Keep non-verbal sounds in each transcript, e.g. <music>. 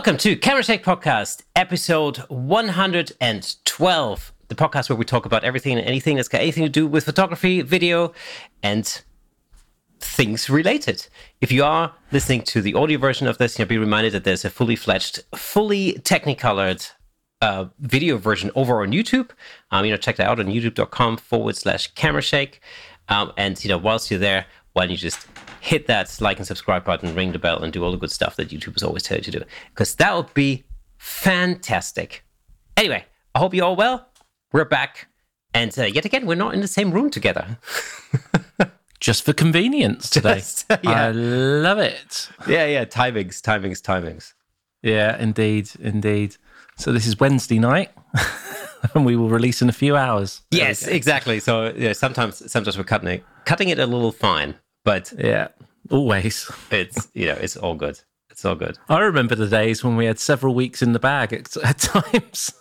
Welcome to Camera Shake Podcast, episode 112, the podcast where we talk about everything and anything that's got anything to do with photography, video, and things related. If you are listening to the audio version of this, you'll be reminded that there's a fully fledged, fully technicolored uh, video version over on YouTube. Um, you know, check that out on youtube.com forward slash camera shake. Um, and, you know, whilst you're there, why don't you just hit that like and subscribe button, ring the bell, and do all the good stuff that YouTube YouTubers always tell you to do? Because that would be fantastic. Anyway, I hope you're all well. We're back. And uh, yet again, we're not in the same room together. <laughs> Just for convenience today. Just, yeah. I love it. yeah, yeah. Timings, timings, timings. Yeah, indeed, indeed. So this is Wednesday night, <laughs> and we will release in a few hours. There Yes, exactly. So yeah, sometimes, sometimes we're cutting it, cutting it a little fine, but Yeah, always. it's you know, it's all good. It's all good. I remember the days when we had several weeks in the bag at, at times.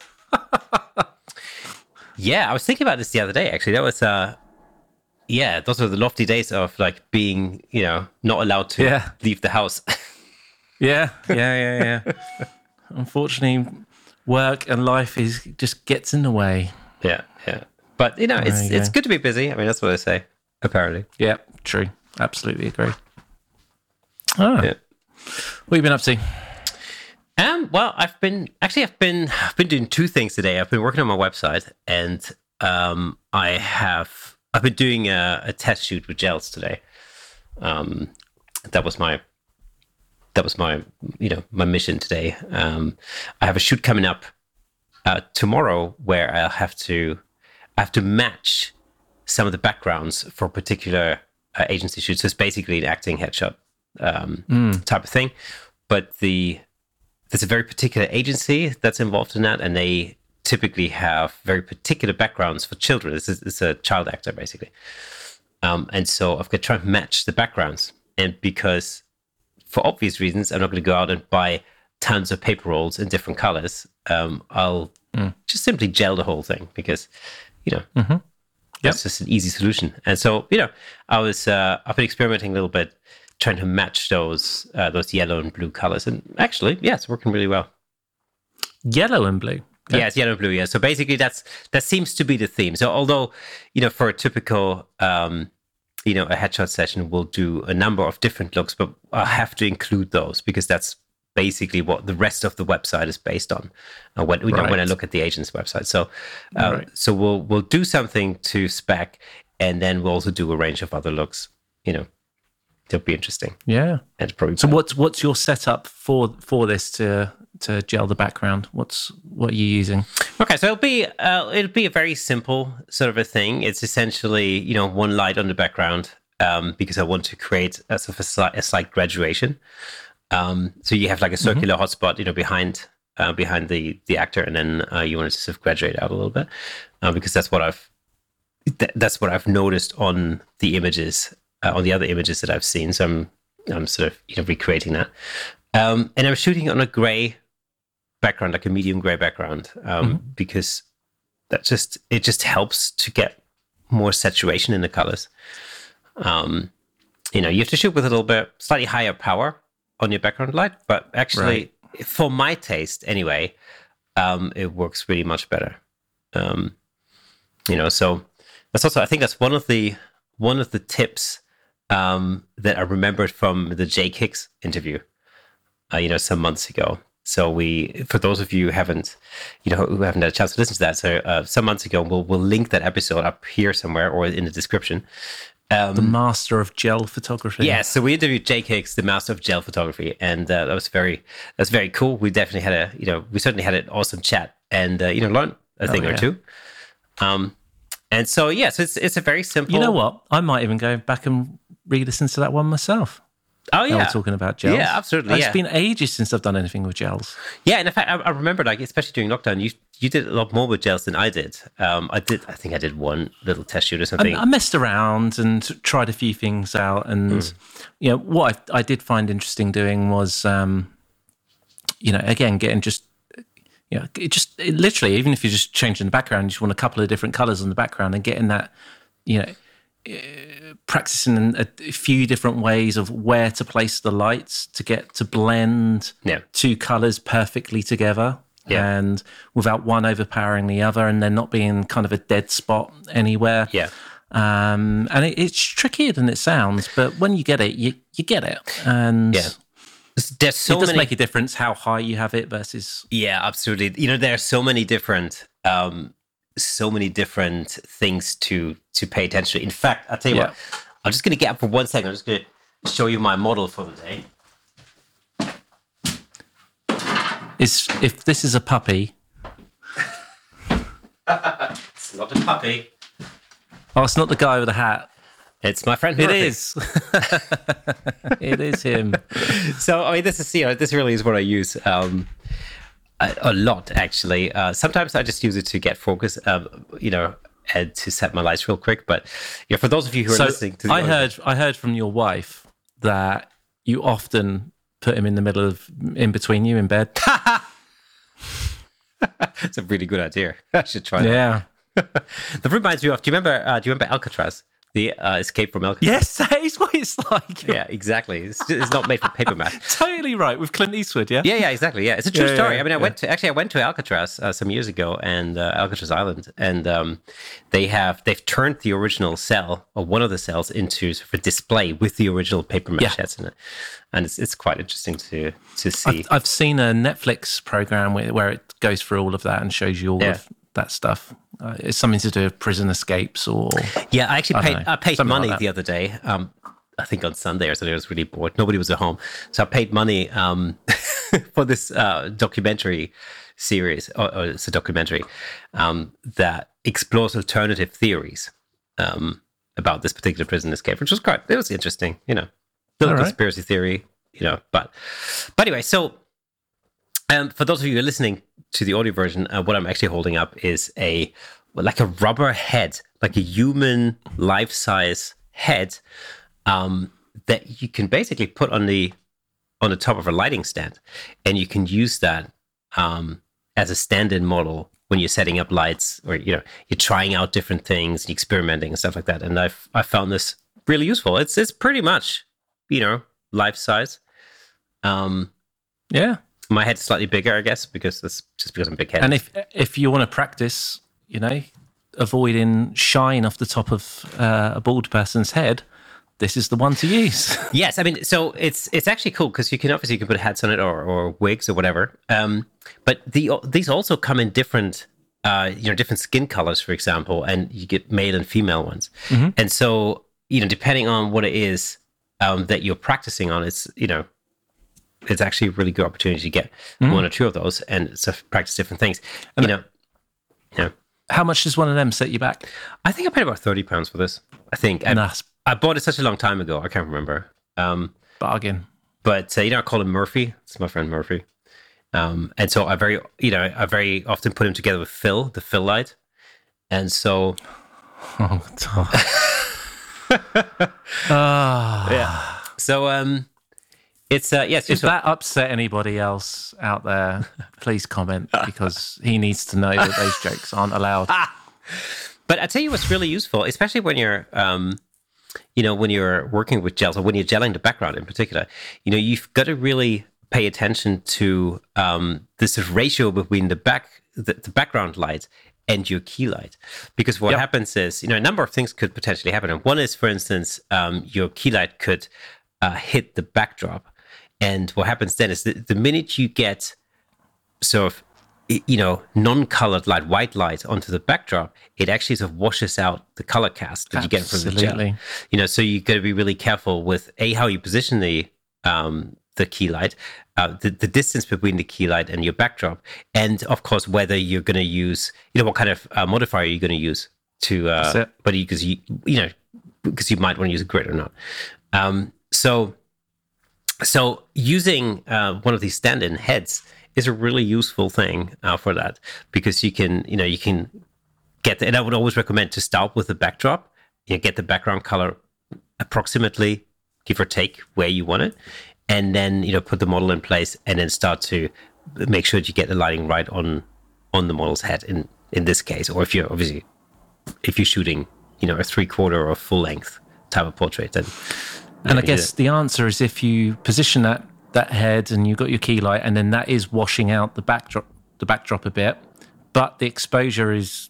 Yeah, I was thinking about this the other day. Actually, that was uh, yeah, those were the lofty days of like being, you know, not allowed to Yeah. leave the house. <laughs> Yeah, yeah, yeah, yeah. Unfortunately, work and life is just gets in the way. yeah, yeah. But you know, it's you it's good to be busy. I mean, that's what I say. Apparently, Yeah, true. Absolutely agree. Oh, yeah. what have you been up to? Um, well, I've been actually I've been I've been doing two things today. I've been working on my website, and um, I have I've been doing a, a test shoot with gels today. Um, that was my that was my you know my mission today. Um, I have a shoot coming up uh, tomorrow where I'll have to I have to match some of the backgrounds for particular uh, agency shoots. So it's basically an acting headshot um, type of thing, but the there's a very particular agency that's involved in that, and they typically have very particular backgrounds for children. This is it's a child actor basically, um, and so I've got to try and match the backgrounds. And because, for obvious reasons, I'm not going to go out and buy tons of paper rolls in different colors. Um, I'll just simply gel the whole thing because, you know, that's just an easy solution. And so, you know, I was uh, I've been experimenting a little bit, trying to match those uh, those yellow and blue colors, and actually, yeah, it's working really well. Yellow and blue. Yeah, it's yellow and blue. Yeah, so basically, that's that seems to be the theme. So although, you know, for a typical, um, you know, a headshot session, we'll do a number of different looks, but I have to include those because that's basically what the rest of the website is based on. Uh, when you know, when I look at the agent's website, so uh, Right. so we'll we'll do something to spec, and then we'll also do a range of other looks. You know, it'll be interesting Yeah. and probably So what's what's your setup for for this to to gel the background? What's what are you using? Okay, so it'll be uh, it'll be a very simple sort of a thing. It's essentially you know one light on the background um, because I want to create a sort of a slight, a slight graduation. Um, so you have like a circular hotspot, you know, behind uh, behind the the actor, and then uh, you want to sort of graduate out a little bit uh, because that's what I've th- that's what I've noticed on the images uh, on the other images that I've seen. So I'm I'm sort of you know recreating that, um, and I'm shooting on a gray background, like a medium gray background, um, because that just it just helps to get more saturation in the colors. Um, you know, you have to shoot with a little bit slightly higher power on your background light, but actually, for my taste anyway, um, it works really much better. Um, you know, so that's also I think that's one of the one of the tips um, that I remembered from the Jake Hicks interview uh, you know, some months ago. So we, for those of you who haven't, you know, who haven't had a chance to listen to that, so uh, some months ago, we'll we'll link that episode up here somewhere or in the description. Um, The master of gel photography. yeah, so we interviewed Jake Hicks, the master of gel photography, and uh, that was very that's very cool. We definitely had a you know we certainly had an awesome chat, and uh, you know learned a thing or two. Um, and so yeah, so it's it's a very simple. You know what? I might even go back and re-listen to that one myself. Oh yeah, we're talking about gels. Yeah, absolutely, It's yeah. been ages since I've done anything with gels. Yeah, and in fact, I, I remember, like, especially during lockdown, you you did a lot more with gels than I did. Um, I did, I think I did one little test shoot or something. I, I messed around and tried a few things out, and Hmm. you know what I, I did find interesting doing was, um, you know, again getting just, you know, it just it literally even if you're just changing the background, you just want a couple of different colors on the background and getting that, you know, practicing a, a few different ways of where to place the lights to get to blend Yeah. two colors perfectly together. Yeah. And without one overpowering the other, and there not being kind of a dead spot anywhere. Yeah. Um, and it, it's trickier than it sounds, but when you get it, you, you get it. And Yeah. There's so it does many. make a difference how high you have it versus. Yeah, absolutely. You know, there are so many different, um, so many different things to to pay attention to. In fact, I'll tell you Yeah. what. I'm just going to get up for one second. I'm just going to show you my model for the day. Is if this is a puppy, <laughs> It's not a puppy. oh, it's not the guy with the hat. It's my friend. It is. <laughs> it is him. <laughs> So I mean, this is you know, this really is what I use um, a, a lot actually. Uh, sometimes I just use it to get focus. Um, you know. And to set my lights real quick, but yeah, for those of you who are So listening to the I heard I heard from your wife that you often put him in the middle of in between you in bed. <laughs> it's a really good idea. <laughs> I should try that. yeah. <laughs> That reminds me of. Do you remember? Uh, do you remember Alcatraz? The uh, Escape from Alcatraz. Yes, <laughs> that is what it's like. Yeah, exactly. It's, it's not made from paper mache. <laughs> Totally right with Clint Eastwood. Yeah. Yeah, yeah, exactly. Yeah, it's a true Yeah, story. yeah, I mean, I went to actually I went to Alcatraz uh, some years ago, and uh, Alcatraz Island, and um, they have they've turned the original cell or one of the cells into sort of a display with the original paper mache Yeah. in it, and it's it's quite interesting to to see. I've seen a Netflix program where, where it goes through all of that and shows you all of that stuff. Uh, it's something to do with prison escapes or Yeah, I actually I paid. know. I paid Something like money the other day. Um, I think on Sunday or something. I was really bored. Nobody was at home, so I paid money um, <laughs> for this uh, documentary series. Or, or it's a documentary um, that explores alternative theories um, about this particular prison escape, which was quite. It was interesting, you know, little right. conspiracy theory, you know. But but anyway, so um, for those of you who are listening to the audio version, uh, what I'm actually holding up is a like a rubber head, like a human life size head um, that you can basically put on the on the top of a lighting stand, and you can use that um, as a stand-in model when you're setting up lights or you know you're trying out different things, and experimenting and stuff like that. And I've I found this really useful. It's it's pretty much you know life size. Um, yeah. My head's slightly bigger, I guess, because that's just because I'm big headed. And if if you want to practice, you know, avoiding shine off the top of uh, a bald person's head, this is the one to use. <laughs> yes, I mean, so it's it's actually cool because you can obviously you can put hats on it or, or wigs or whatever. Um, but the these also come in different, uh, you know, different skin colors, for example, and you get male and female ones. And so you know, depending on what it is um, that you're practicing on, it's you know, it's actually a really good opportunity to get one or two of those and so practice different things. you know, yeah. How much does one of them set you back? I think I paid about thirty pounds for this. I think I, And that's I bought it such a long time ago. I can't remember. Um, bargain. but uh, you know, I call him Murphy. It's my friend Murphy. Um, and so I very, you know, I very often put him together with Phil, the Phil light. And so, <laughs> Oh, <laughs> Ah. yeah. So, um, it's uh, yes, if that upset anybody else out there, <laughs> please comment because he needs to know that those jokes aren't allowed. <laughs> But I tell you what's really useful, especially when you're, um, you know, when you're working with gels or when you're gelling the background in particular, you know, you've got to really pay attention to um, this sort of ratio between the back, the, the background light and your key light, because what Yep. happens is, you know, a number of things could potentially happen. And one is, for instance, um, your key light could uh, hit the backdrop, and what happens then is the, the minute you get sort of you know non-colored light white light onto the backdrop it actually sort of washes out the color cast that you get from the gel. Absolutely. you know so you got to be really careful with a how you position the um the key light uh, the, the distance between the key light and your backdrop and of course whether you're going to use you know what kind of uh, modifier you're going to use to uh but because you you know because you might want to use a grid or not. Um so so using uh, one of these stand-in heads is a really useful thing uh, for that because you can you know you can get the, and I would always recommend to start with the backdrop you know, get the background color approximately give or take where you want it and then you know put the model in place and then start to make sure that you get the lighting right on on the model's head in in this case or if you're obviously if you're shooting you know a three quarter or a full length type of portrait, then and I guess the answer is if you position that that head and you've got your key light, and then that is washing out the backdrop the backdrop a bit, but the exposure is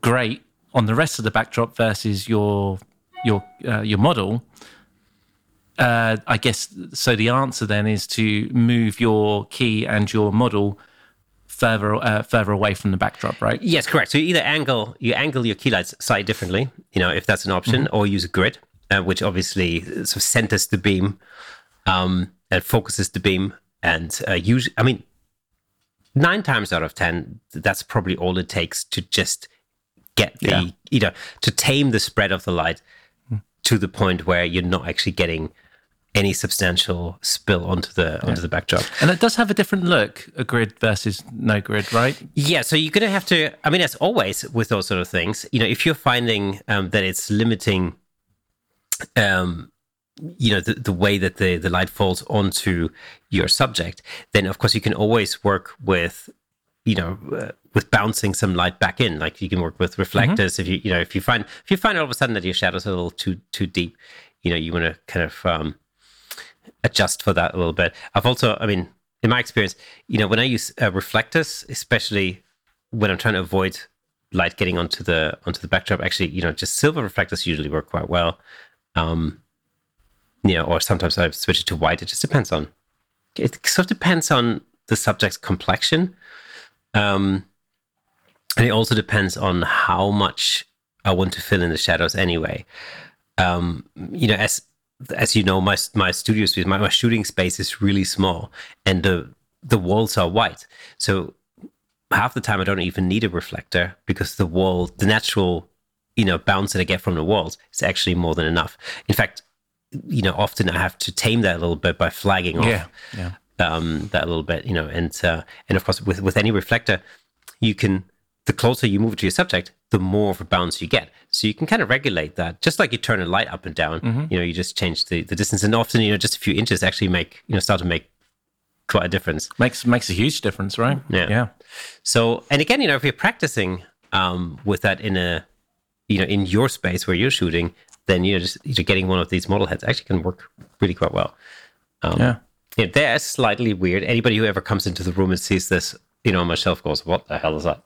great on the rest of the backdrop versus your your uh, your model. Uh, I guess so. The answer then is to move your key and your model further uh, further away from the backdrop, right? Yes, correct. So you either angle you angle your key lights slightly differently, you know, if that's an option, mm-hmm. or use a grid, uh, which obviously sort of centers the beam um, and focuses the beam. And uh, usually, I mean, nine times out of ten, that's probably all it takes to just get the yeah. you know to tame the spread of the light mm. to the point where you're not actually getting any substantial spill onto the onto the backdrop. And it does have a different look, a grid versus no grid, right? Yeah, so you're gonna have to. I mean, as always with those sort of things, you know, if you're finding um, that it's limiting, um, you know, the, the way that the the light falls onto your subject, then of course you can always work with, you know, uh, with bouncing some light back in. Like you can work with reflectors. Mm-hmm. If you you know if you find if you find all of a sudden that your shadows are a little too too deep, you know, you want to kind of um, adjust for that a little bit. I've also, I mean, in my experience, you know, when I use uh, reflectors, especially when I'm trying to avoid light getting onto the onto the backdrop, actually, you know, just silver reflectors usually work quite well. Um, you know, or sometimes I switch it to white. It just depends on. It sort of depends on the subject's complexion, um, and it also depends on how much I want to fill in the shadows anyway. Um, you know, as as you know, my my studio space, my, my shooting space is really small, and the the walls are white. So half the time, I don't even need a reflector because the wall, the natural, you know, bounce that I get from the walls is actually more than enough. In fact, you know, often I have to tame that a little bit by flagging off. Yeah, yeah. Um, that a little bit, you know, and uh, and of course, with with any reflector, you can the closer you move to your subject, the more of a bounce you get. So you can kind of regulate that, just like you turn a light up and down. Mm-hmm. You know, you just change the, the distance, and often you know just a few inches actually make you know start to make quite a difference. Makes makes a huge difference, right? Yeah. Yeah. So, and again, you know, if you're practicing um, with that in a you know in your space where you're shooting, then you know just you're getting one of these model heads actually can work really quite well. Um, yeah. Yeah, they're slightly weird. Anybody who ever comes into the room and sees this, you know, on my shelf goes, "What the hell is that?"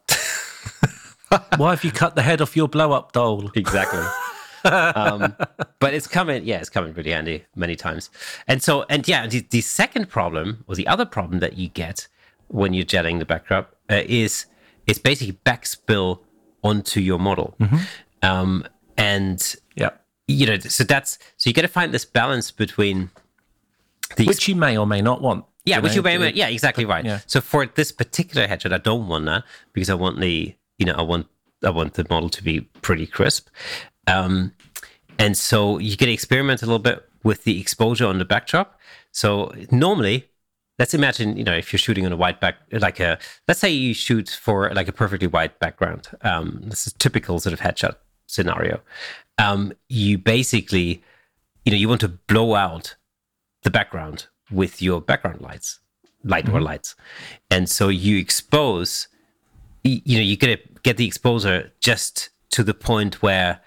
<laughs> Why have you cut the head off your blow up doll? Exactly. um, but it's coming, yeah, it's coming pretty handy many times. And so, and yeah, the, the, second problem or the other problem that you get when you're gelling the backdrop uh, is it's basically backspill onto your model. Mm-hmm. Um, and yeah, you know, so that's so you got to find this balance between the which you may or may not want. Yeah, which you may, may yeah, exactly right. Yeah. So for this particular headshot, I don't want that because I want the you know, I want I want the model to be pretty crisp. Um, and so you can experiment a little bit with the exposure on the backdrop. So normally, let's imagine, you know, if you're shooting on a white back, like a, let's say you shoot for like a perfectly white background. Um, this is typical sort of headshot scenario. Um, you basically, you know, you want to blow out the background with your background lights, light mm-hmm. or lights. And so you expose you know, you get to get the exposure just to the point where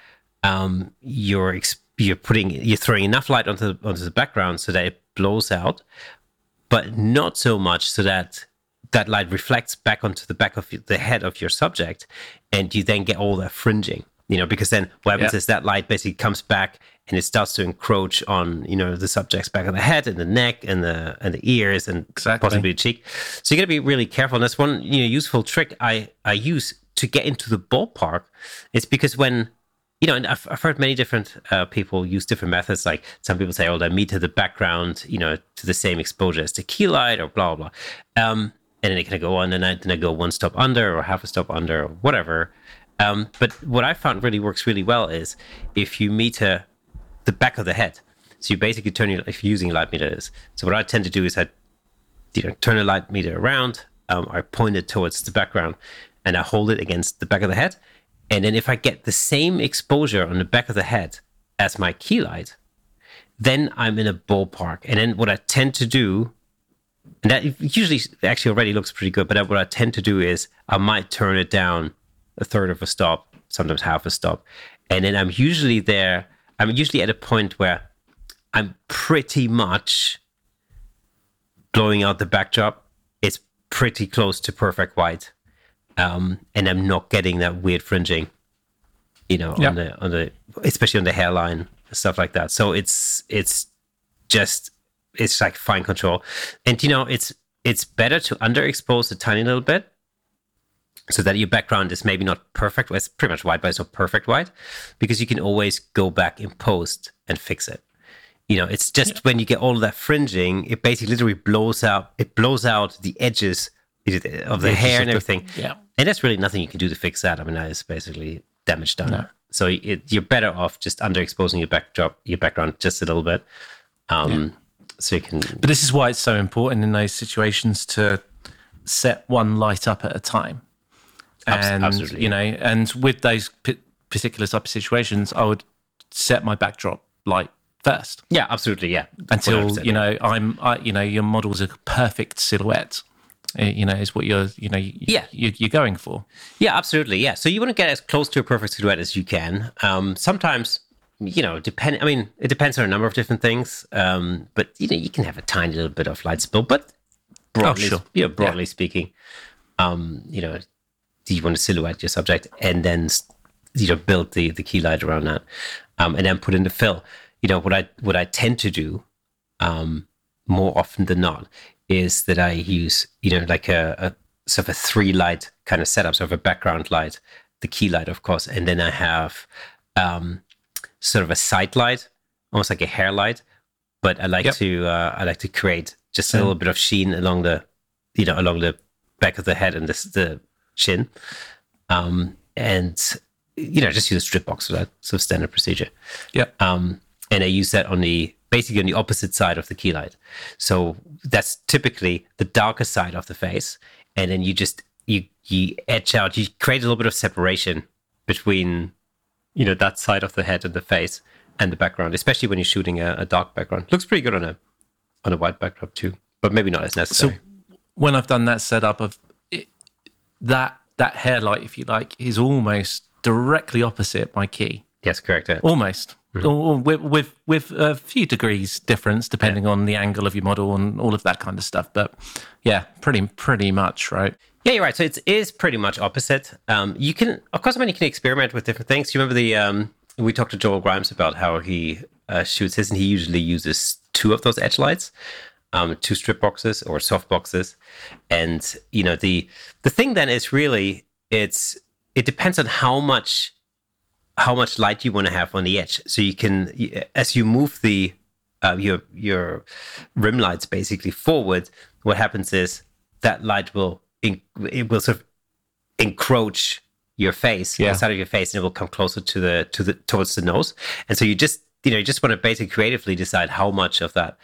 um, you're you're putting you're throwing enough light onto the, onto the background so that it blows out, but not so much so that that light reflects back onto the back of the head of your subject, and you then get all that fringing. You know, because then what happens yeah. is that light basically comes back and it starts to encroach on you know the subject's back of the head and the neck and the and the ears and exactly. possibly the cheek. So you got to be really careful. And that's one you know useful trick I I use to get into the ballpark. It's because when you know, and I've, I've heard many different uh, people use different methods. Like some people say, "Oh, they meet to the background, you know, to the same exposure as the key light, or blah blah." blah. Um, and then they kind of go on, and then I go one stop under, or half a stop under, or whatever. Um, but what I found really works really well is if you meter the back of the head. So you basically turn your, if you're using a light meters. So what I tend to do is I, you know, turn a light meter around, um, I point it towards the background and I hold it against the back of the head. And then if I get the same exposure on the back of the head as my key light, then I'm in a ballpark. And then what I tend to do, and that usually actually already looks pretty good, but what I tend to do is I might turn it down a third of a stop, sometimes half a stop, and then I'm usually there. I'm usually at a point where I'm pretty much blowing out the backdrop. It's pretty close to perfect white, um, and I'm not getting that weird fringing. You know, Yeah. on the on the especially on the hairline stuff like that. So it's it's just it's like fine control, and you know it's it's better to underexpose a tiny little bit so that your background is maybe not perfect. Well, it's pretty much white, but it's not perfect white because you can always go back in post and fix it. You know, it's just when you get all of that fringing, it basically literally blows out. It blows out the edges of the edges hair and the- everything. yeah. and that's really nothing you can do to fix that. I mean, that is basically damage done. So it, you're better off just underexposing your backdrop, your background just a little bit. Um, So you can, But this is why it's so important in those situations to set one light up at a time. And absolutely. you know, and with those p- particular type of situations, I would set my backdrop light first yeah, absolutely, yeah. until you know I'm, I, you know, your model's a perfect silhouette. uh, You know, is what you're, you know, y- Yeah. you, you're going for. Yeah, absolutely. Yeah. So you want to get as close to a perfect silhouette as you can. Um, sometimes, you know, depend. I mean, it depends on a number of different things. Um, but you know, you can have a tiny little bit of light spill. But broadly, sure. you know, broadly speaking, um, you know, you want to silhouette your subject and then you know build the the key light around that, um, and then put in the fill. You know, what I what I tend to do, um, more often than not, is that I use you know like a, a sort of a three light kind of setup, sort of a background light, the key light, of course, and then I have um, sort of a side light, almost like a hair light. But I like Yep. to uh, I like to create just a little bit of sheen along the you know along the back of the head and the the chin, um, and you know just use a strip box for that sort of standard procedure Yeah. um, and I use that on the basically on the opposite side of the key light. So that's typically the darker side of the face, and then you just you you etch out, you create a little bit of separation between you know that side of the head and the face and the background, especially when you're shooting a, a dark background. Looks pretty good on a on a white backdrop too, but maybe not as necessary. So when I've done that setup of it, that that hair light, if you like, is almost directly opposite my key. yes, correct. yeah. Almost, or, or with, with with a few degrees difference depending on the angle of your model and all of that kind of stuff. But yeah, pretty pretty much right. Yeah, you're right. So it is pretty much opposite. Um, you can, of course, I mean, you can experiment with different things. You remember the um, we talked to Joel Grimes about how he uh, shoots his, and he usually uses two of those edge lights, um, two strip boxes or soft boxes, and you know the the thing then is really it's it depends on how much how much light you want to have on the edge. So you can as you move the uh, your your rim lights basically forward, what happens is that light will in, it will sort of encroach your face, Yeah. the side of your face, and it will come closer to the to the towards the nose. And so you just you know you just want to basically creatively decide how much of that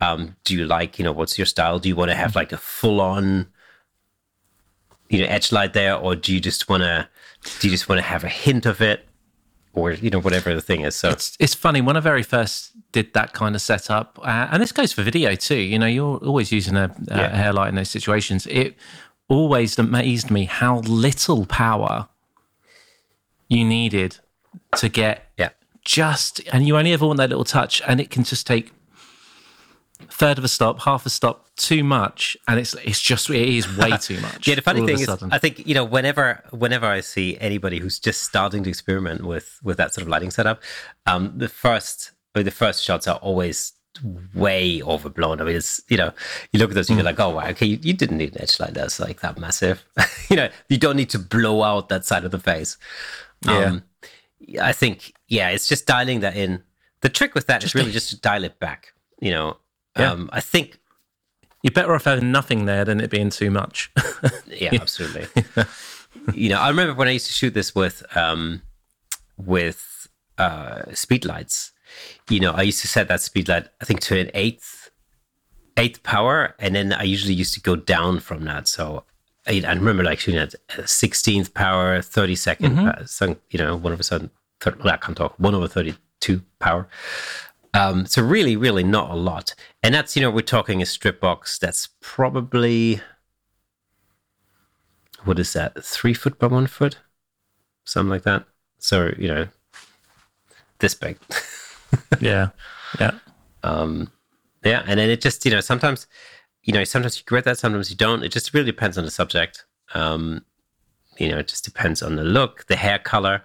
um, do you like. You know, what's your style? Do you want to have like a full on you know edge light there, or do you just want to do you just want to have a hint of it, or you know whatever the thing is? So It's, it's funny when I very first did that kind of setup, uh, and this goes for video too. You know, you're always using a, a Yeah. hair light in those situations. It always amazed me how little power you needed to get yeah, just, and you only ever want that little touch, and it can just take third of a stop, half a stop, too much, and it's it's just it is way <laughs> too much. Yeah, the funny thing is. I think you know, whenever whenever I see anybody who's just starting to experiment with with that sort of lighting setup, um, the first I mean, the first shots are always way overblown. I mean, it's you know, you look at those, and you're like, oh, wow, okay, you, you didn't need an edge light that's like that massive. <laughs> you know, you don't need to blow out that side of the face. Um, I think, yeah, it's just dialing that in. The trick with that is really just to dial it back. You know, Yeah. um, I think you're better off having nothing there than it being too much. <laughs> yeah, absolutely. you know, I remember when I used to shoot this with um, with uh, speed lights. You know, I used to set that speed light, I think, to an eighth eighth power, and then I usually used to go down from that. So I, I remember like shooting at sixteenth power, thirty second, Mm-hmm. uh, so, you know, one over seven. Thir- well, I can't talk. One over thirty-two power. Um, so really, really not a lot. And that's, you know, we're talking a strip box that's probably, what is that? Three foot by one foot? Something like that. So, you know, this big. <laughs> yeah, yeah, um, yeah. And then it just you know sometimes you know sometimes you get that, sometimes you don't. It just really depends on the subject. Um, you know, it just depends on the look, the hair color.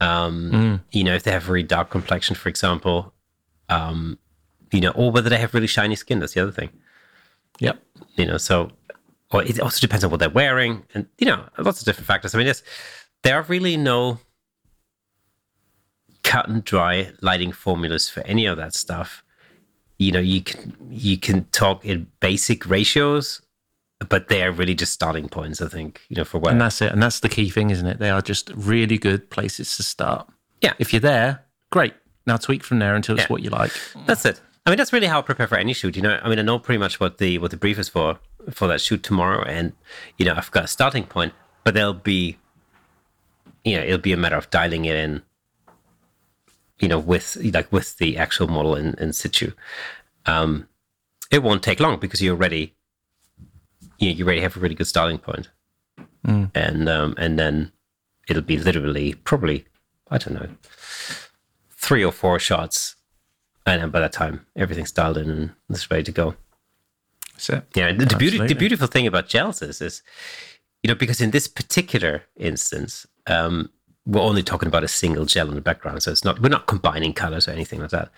Um, mm. You know, if they have very dark complexion, for example, um, you know, or whether they have really shiny skin. That's the other thing. Yep. You know, so or it also depends on what they're wearing, and you know, lots of different factors. I mean, there are really no cut and dry lighting formulas for any of that stuff. You know, you can you can talk in basic ratios, but they are really just starting points. I think you know for what, and that's it, and that's the key thing, isn't it? They are just really good places to start. Yeah, if you're there, great. Now tweak from there until it's yeah. what you like. That's it. I mean, that's really how I prepare for any shoot. You know, I mean, I know pretty much what the what the brief is for for that shoot tomorrow, and you know, I've got a starting point, but there'll be, you know, it'll be a matter of dialing it in. You know, with like with the actual model in, in situ, um, it won't take long because you're already, you know, you already have a really good starting point, mm. and um, and then it'll be literally probably I don't know three or four shots and then by that time everything's dialed in and it's ready to go. So yeah, the, the beauty, the beautiful thing about gels is, is you know, because in this particular instance, um, we're only talking about a single gel in the background, so it's not we're not combining colors or anything like that.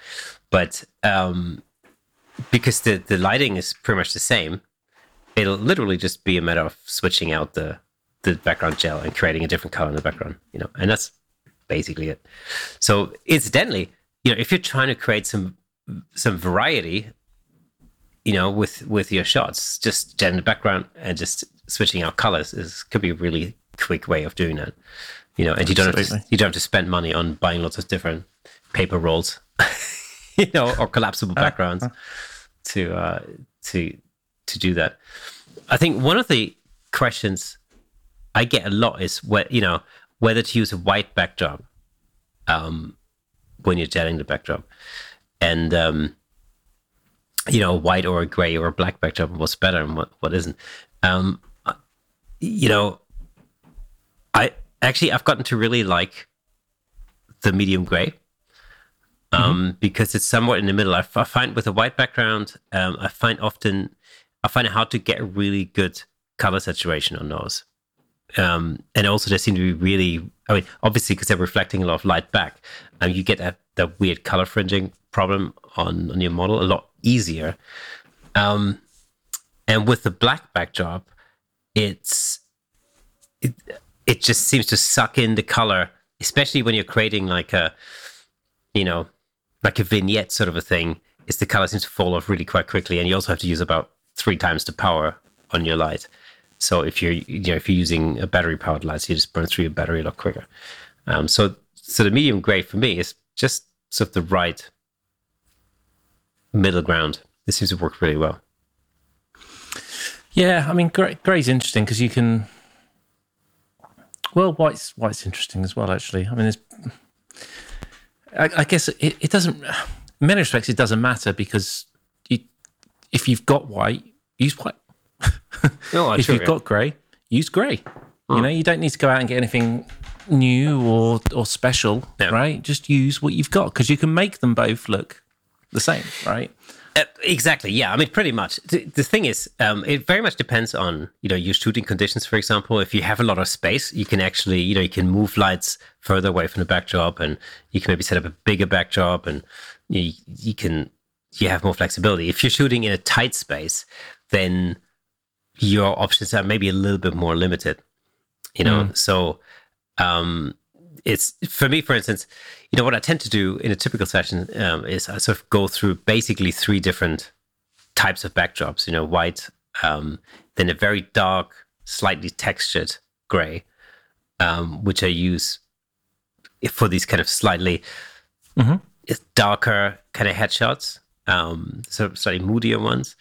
But um, because the the lighting is pretty much the same, it'll literally just be a matter of switching out the the background gel and creating a different color in the background, you know, and that's basically it. So incidentally, you know, if you're trying to create some some variety, you know, with with your shots, just in the background and just switching out colors is could be a really quick way of doing that. You know, and you don't have to, you don't have to spend money on buying lots of different paper rolls, <laughs> you know, or collapsible uh, backgrounds to uh, to to do that. I think one of the questions I get a lot is what you know whether to use a white backdrop um, when you're gelling the backdrop. And, um, you know, white or a gray or a black backdrop, what's better and what, what isn't. Um, you know, I actually, I've gotten to really like the medium gray. Um, mm-hmm. because it's somewhat in the middle. I, I find with a white background, um, I find often, I find it hard to get a really good color saturation on those. Um, and also, they seem to be really I mean, obviously, because they're reflecting a lot of light back, and um, you get that, that weird color fringing problem on, on your model a lot easier. Um, and with the black backdrop, it's it, it just seems to suck in the color, especially when you're creating like a, you know, like a vignette sort of a thing. Is the color seems to fall off really quite quickly, and you also have to use about three times the power on your light. So if you're you know if you're using a battery powered light, you just burn through your battery a lot quicker. Um, so so the medium gray for me is just sort of the right middle ground. This seems to work really well. Yeah, I mean, gray, gray's interesting because you can. Well, white's white's interesting as well. Actually, I mean, I, I guess it, it doesn't. In many respects, it doesn't matter because you, if you've got white, use white <laughs> no, if you've got grey, use grey. You hmm. know, you don't need to go out and get anything new or or special, yeah. right? Just use what you've got because you can make them both look the same, right? Uh, exactly. Yeah. I mean, pretty much. The, the thing is, um, it very much depends on you know your shooting conditions. For example, if you have a lot of space, you can actually you know you can move lights further away from the backdrop, and you can maybe set up a bigger backdrop, and you you can you have more flexibility. If you're shooting in a tight space, then your options are maybe a little bit more limited you know mm. so um it's for me for instance you know what i tend to do in a typical session um, is i sort of go through basically three different types of backdrops you know white um, then a very dark slightly textured gray um, which i use for these kind of slightly mm-hmm. darker kind of headshots um, so slightly moodier ones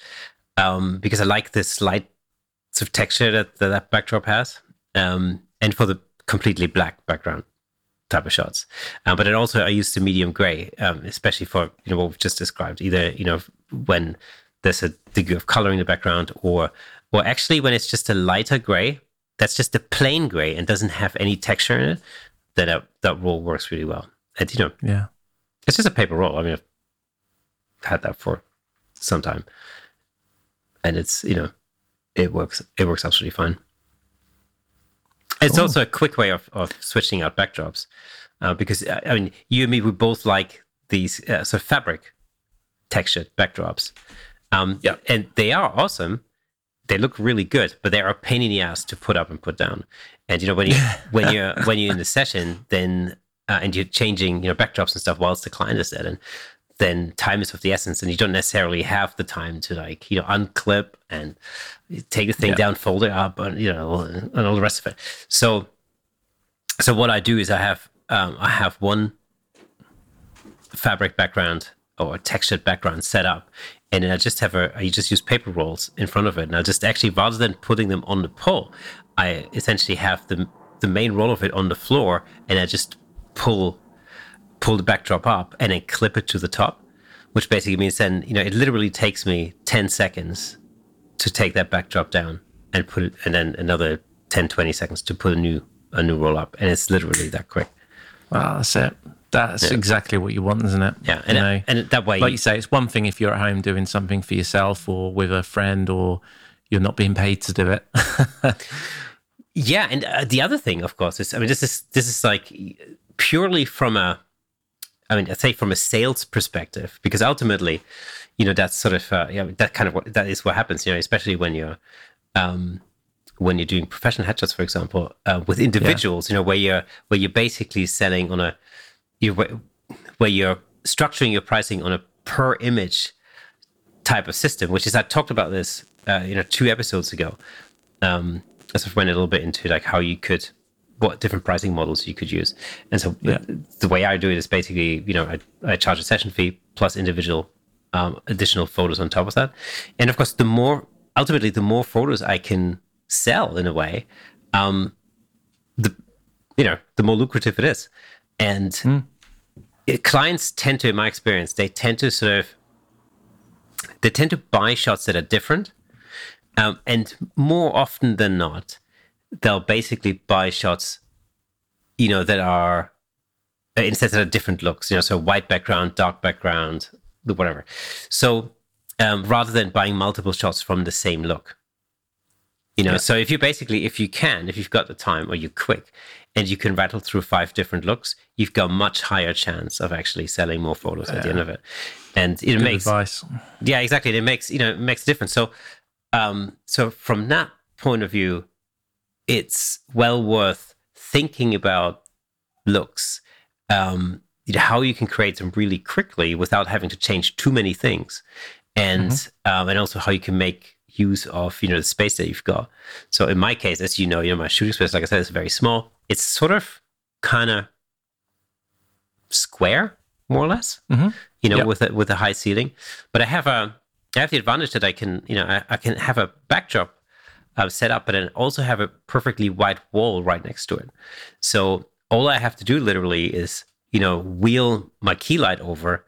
um, because i like this light sort of texture that that, that backdrop has, um, and for the completely black background type of shots. Uh, but then also I use the medium gray, um, especially for you know what we've just described. Either you know when there's a degree of color in the background, or or actually when it's just a lighter gray, that's just a plain gray and doesn't have any texture in it. Then that that role works really well. And you know, yeah, it's just a paper roll. I mean, I've had that for some time, and it's you know, it works. It works absolutely fine. It's also a quick way of, of switching out backdrops, uh, because I I mean, you and me, we both like these uh, sort of fabric textured backdrops. Um, Yeah. and they are awesome. They look really good, but they are a pain in the ass to put up and put down. And you know, when you <laughs> when you're when you're in the session, then uh, and you're changing you know backdrops and stuff whilst the client is there, and then time is of the essence, and you don't necessarily have the time to like you know unclip and take the thing Yeah. down, fold it up, and you know, and all the rest of it. So, so what I do is I have um, I have one fabric background or textured background set up, and then I just have a I just use paper rolls in front of it, and I just actually rather than putting them on the pole, I essentially have the the main roll of it on the floor, and I just pull pull the backdrop up and then clip it to the top, which basically means then you know it literally takes me ten seconds to take that backdrop down and put it, and then another 10, 20 seconds to put a new a new roll up, and it's literally that quick. well, that's it. That's Yeah. exactly what you want, isn't it? Yeah, You and know? and that way, like you say, it's one thing if you're at home doing something for yourself or with a friend, or you're not being paid to do it. <laughs> Yeah, and uh, the other thing, of course, is I mean, this is this is like purely from a, I mean, I'd say from a sales perspective, because ultimately, you know, that's sort of uh, yeah, that kind of what that is what happens, you know, especially when you're, um, when you're doing professional headshots, for example, uh, with individuals, you know, where you're where you're basically selling on a, you where you're structuring your pricing on a per image type of system, which is I talked about this, uh, you know, two episodes ago. Um, I sort of went a little bit into like how you could, what different pricing models you could use, and so Yeah. the way I do it is basically, you know, I, I charge a session fee plus individual um, additional photos on top of that, and of course, the more ultimately the more photos I can sell in a way, um, the you know the more lucrative it is, and it- clients tend to, in my experience, they tend to sort of they tend to buy shots that are different. Um, and more often than not, they'll basically buy shots, you know, that are uh, instead of are different looks, you know, so white background, dark background, whatever. So um, rather than buying multiple shots from the same look, you know, Yeah. so if you basically, if you can, if you've got the time or you're quick and you can rattle through five different looks, you've got a much higher chance of actually selling more photos at the end of it. And it Good makes advice. yeah exactly it makes you know it makes a difference so um so from that point of view it's well worth thinking about looks um you know, how you can create them really quickly without having to change too many things. And um and also how you can make use of you know the space that you've got. So in my case as you know you know my shooting space like i said is very small. It's sort of kind of square more or less Mhm. you know Yeah. with a with a high ceiling. But i have a i have the advantage that i can you know i, I can have a backdrop uh, set up but then also have a perfectly white wall right next to it. So all i have to do literally is you know wheel my key light over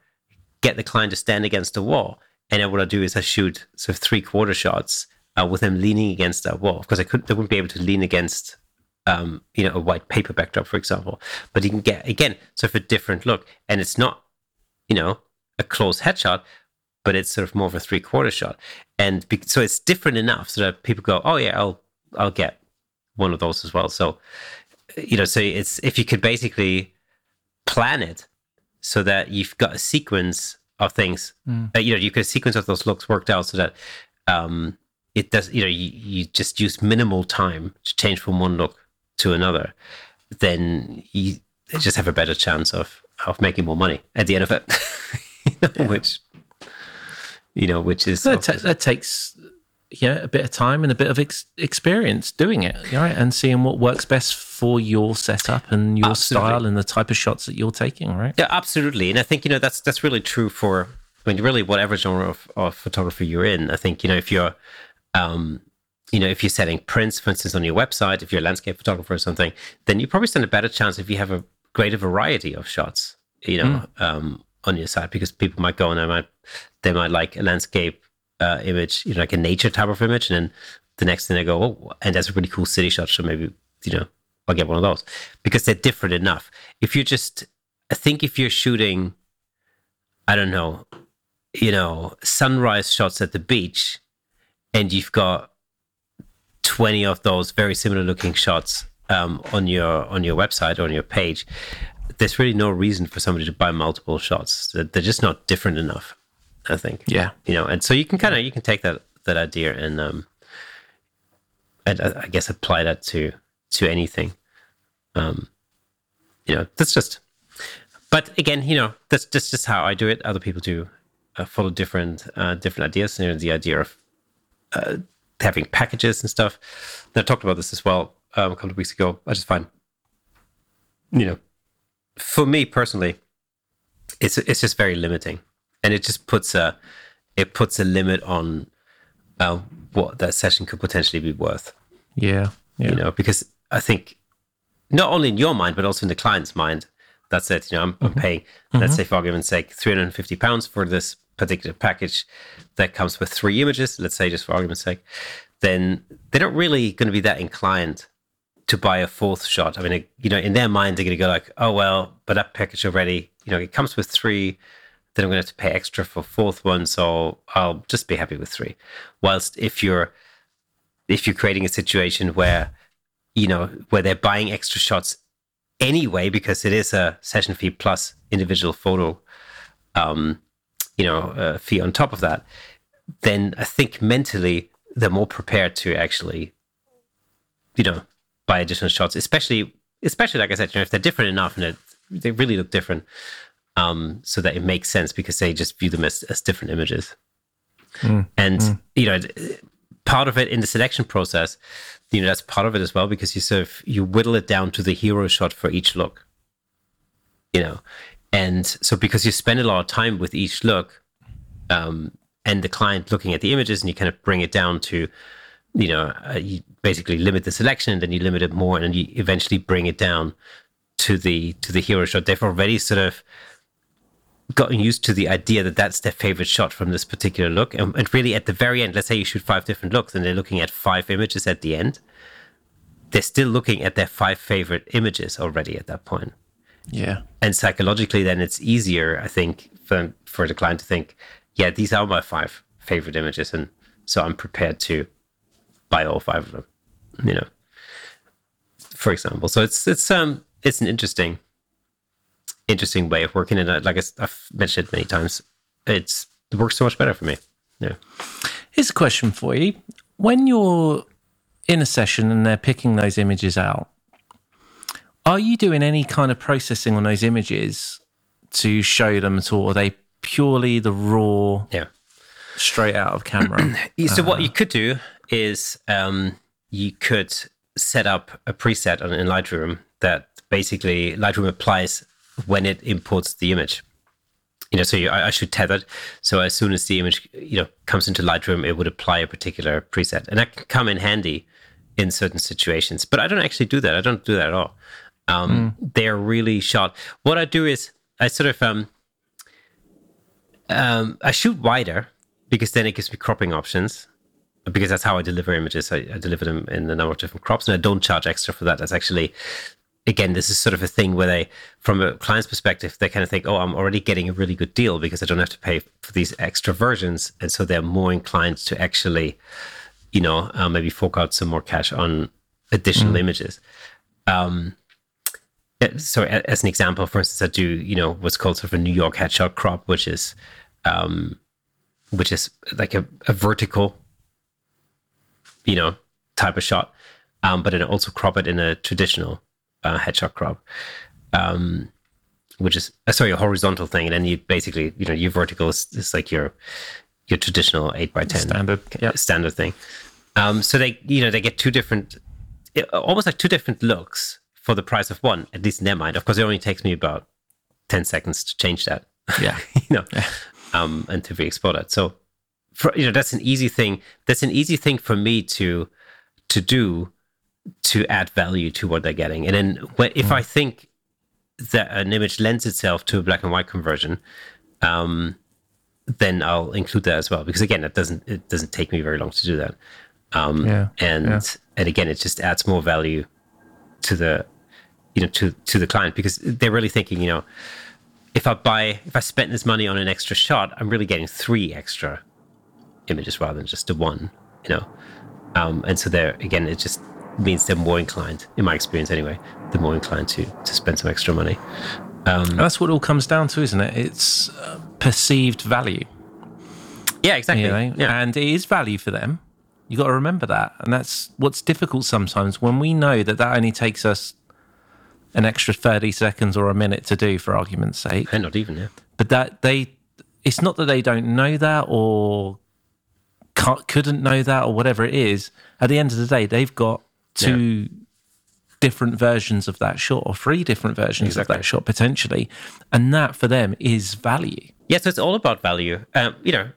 get the client to stand against the wall. And then what i do is i shoot sort of three quarter shots uh, with them leaning against that wall. Of course i could they wouldn't be able to lean against um, you know, a white paper backdrop, for example. But you can get again sort of a different look, and it's not, you know, a close headshot, but it's sort of more of a three quarter shot, and be- so it's different enough so that people go, oh yeah, I'll I'll get one of those as well. So, you know, so it's if you could basically plan it so that you've got a sequence of things, uh, you know, you could sequence of those looks worked out so that um, it does, you know, you, you just use minimal time to change from one look to another, then you just have a better chance of of making more money at the end of it. <laughs> you know, Which, you know, which is that, ta- that takes yeah a bit of time and a bit of ex- experience doing it, right? And seeing what works best for your setup and your Absolutely. style and the type of shots that you're taking, right? Yeah, absolutely. And I think, you know, that's that's really true for I mean really whatever genre of, of photography you're in. I think, you know, if you're um you know, if you're selling prints, for instance, on your website, if you're a landscape photographer or something, then you probably stand a better chance if you have a greater variety of shots, you know, um, on your site because people might go and they might they might like a landscape uh, image, you know, like a nature type of image, and then the next thing they go, oh, and that's a really cool city shot, so maybe you know I'll get one of those because they're different enough. If you're just I think if you're shooting, I don't know, you know, sunrise shots at the beach, and you've got twenty of those very similar looking shots um, on your on your website or on your page, there's really no reason for somebody to buy multiple shots. They're just not different enough. I think. Yeah. You know, and so you can kind of you can take that that idea and um, and I, I guess apply that to to anything. Um, you know, that's just. But again, you know, that's that's just how I do it. Other people do uh, follow different uh, different ideas. You know, the idea of uh, having packages and stuff. And I talked about this as well um, a couple of weeks ago. I just find, you know, for me personally, it's it's just very limiting, and it just puts a it puts a limit on uh, what that session could potentially be worth. Yeah, yeah. You know, because I think not only in your mind but also in the client's mind, that's it. You know, I'm, mm-hmm. I'm paying, let's mm-hmm. say for argument's sake, 350 pounds for this particular package that comes with three images. Let's say just for argument's sake, then they're not really going to be that inclined to buy a fourth shot. I mean, you know, in their mind, they're going to go like, oh, well, but that package already, you know, it comes with three, then I'm going to have to pay extra for fourth one. So I'll just be happy with three. Whilst if you're, if you're creating a situation where, you know, where they're buying extra shots anyway, because it is a session fee plus individual photo, um, you know, uh, fee on top of that, then I think mentally they're more prepared to actually, you know, buy additional shots, especially especially like I said, you know, if they're different enough and they really look different, um, so that it makes sense because they just view them as, as different images. Mm, and mm. you know, part of it in the selection process, you know, that's part of it as well because you sort of you whittle it down to the hero shot for each look. You know, and so because you spend a lot of time with each look, um, and the client looking at the images, and you kind of bring it down to you know, uh, you basically limit the selection, and then you limit it more, and then you eventually bring it down to the to the hero shot. They've already sort of gotten used to the idea that that's their favorite shot from this particular look, and, and really at the very end, let's say you shoot five different looks, and they're looking at five images at the end. They're still looking at their five favorite images already at that point. Yeah, and psychologically, then it's easier, I think, for for the client to think, yeah, these are my five favorite images, and so I'm prepared to buy all five of them. You know, for example. So it's it's um it's an interesting interesting way of working, and like I've mentioned it many times, it's it works so much better for me. Yeah. Here's a question for you: When you're in a session and they're picking those images out, are you doing any kind of processing on those images to show them at all? Or are they purely the raw? Yeah straight out of camera. <clears throat> so uh, what you could do is um, you could set up a preset on, in Lightroom that basically Lightroom applies when it imports the image. You know, so you, I, I should tether. So as soon as the image, you know, comes into Lightroom, it would apply a particular preset, and that can come in handy in certain situations. But I don't actually do that. I don't do that at all. Um, mm. They're really shot. What I do is I sort of um, um, I shoot wider because then it gives me cropping options because that's how I deliver images. I, I, deliver them in a number of different crops, and I don't charge extra for that. That's actually, again, this is sort of a thing where they, from a client's perspective, they kind of think, oh, I'm already getting a really good deal because I don't have to pay for these extra versions, and so they're more inclined to actually, you know, uh, maybe fork out some more cash on additional mm. images. Um, so, as an example, for instance, I do, you know, what's called sort of a New York headshot crop, which is um, which is like a, a vertical, you know, type of shot, um, but then also crop it in a traditional uh, headshot crop, um, which is uh, sorry a horizontal thing, and then you basically you know your vertical is, is like your your traditional eight by ten standard yep. standard thing. Um, so they you know they get two different, almost like two different looks for the price of one, at least in their mind. Of course, it only takes me about ten seconds to change that. Yeah, <laughs> you know. Yeah um, and to re-export it. So, for, you know, that's an easy thing. That's an easy thing for me to to do to add value to what they're getting. And then when, if mm. I think that an image lends itself to a black and white conversion, um, then I'll include that as well. Because again, it doesn't it doesn't take me very long to do that. Um, yeah, and yeah. and again, it just adds more value to the you know to to the client because they're really thinking you know if I buy if I spend this money on an extra shot, I'm really getting three extra images rather than just the one, you know. Um, and so there again, it just means they're more inclined, in my experience anyway, they're more inclined to to spend some extra money. Um, that's what it all comes down to, isn't it? It's uh, perceived value. Yeah, exactly. You know? yeah. And it is value for them. You got to remember that, and that's what's difficult sometimes when we know that that only takes us an extra thirty seconds or a minute to do, for argument's sake. And not even, yeah. But that they, it's not that they don't know that or couldn't know that or whatever it is. At the end of the day, they've got two yeah. different versions of that shot or three different versions exactly. of that shot potentially, and that for them is value. Yes, yeah, so it's all about value. Um, you know,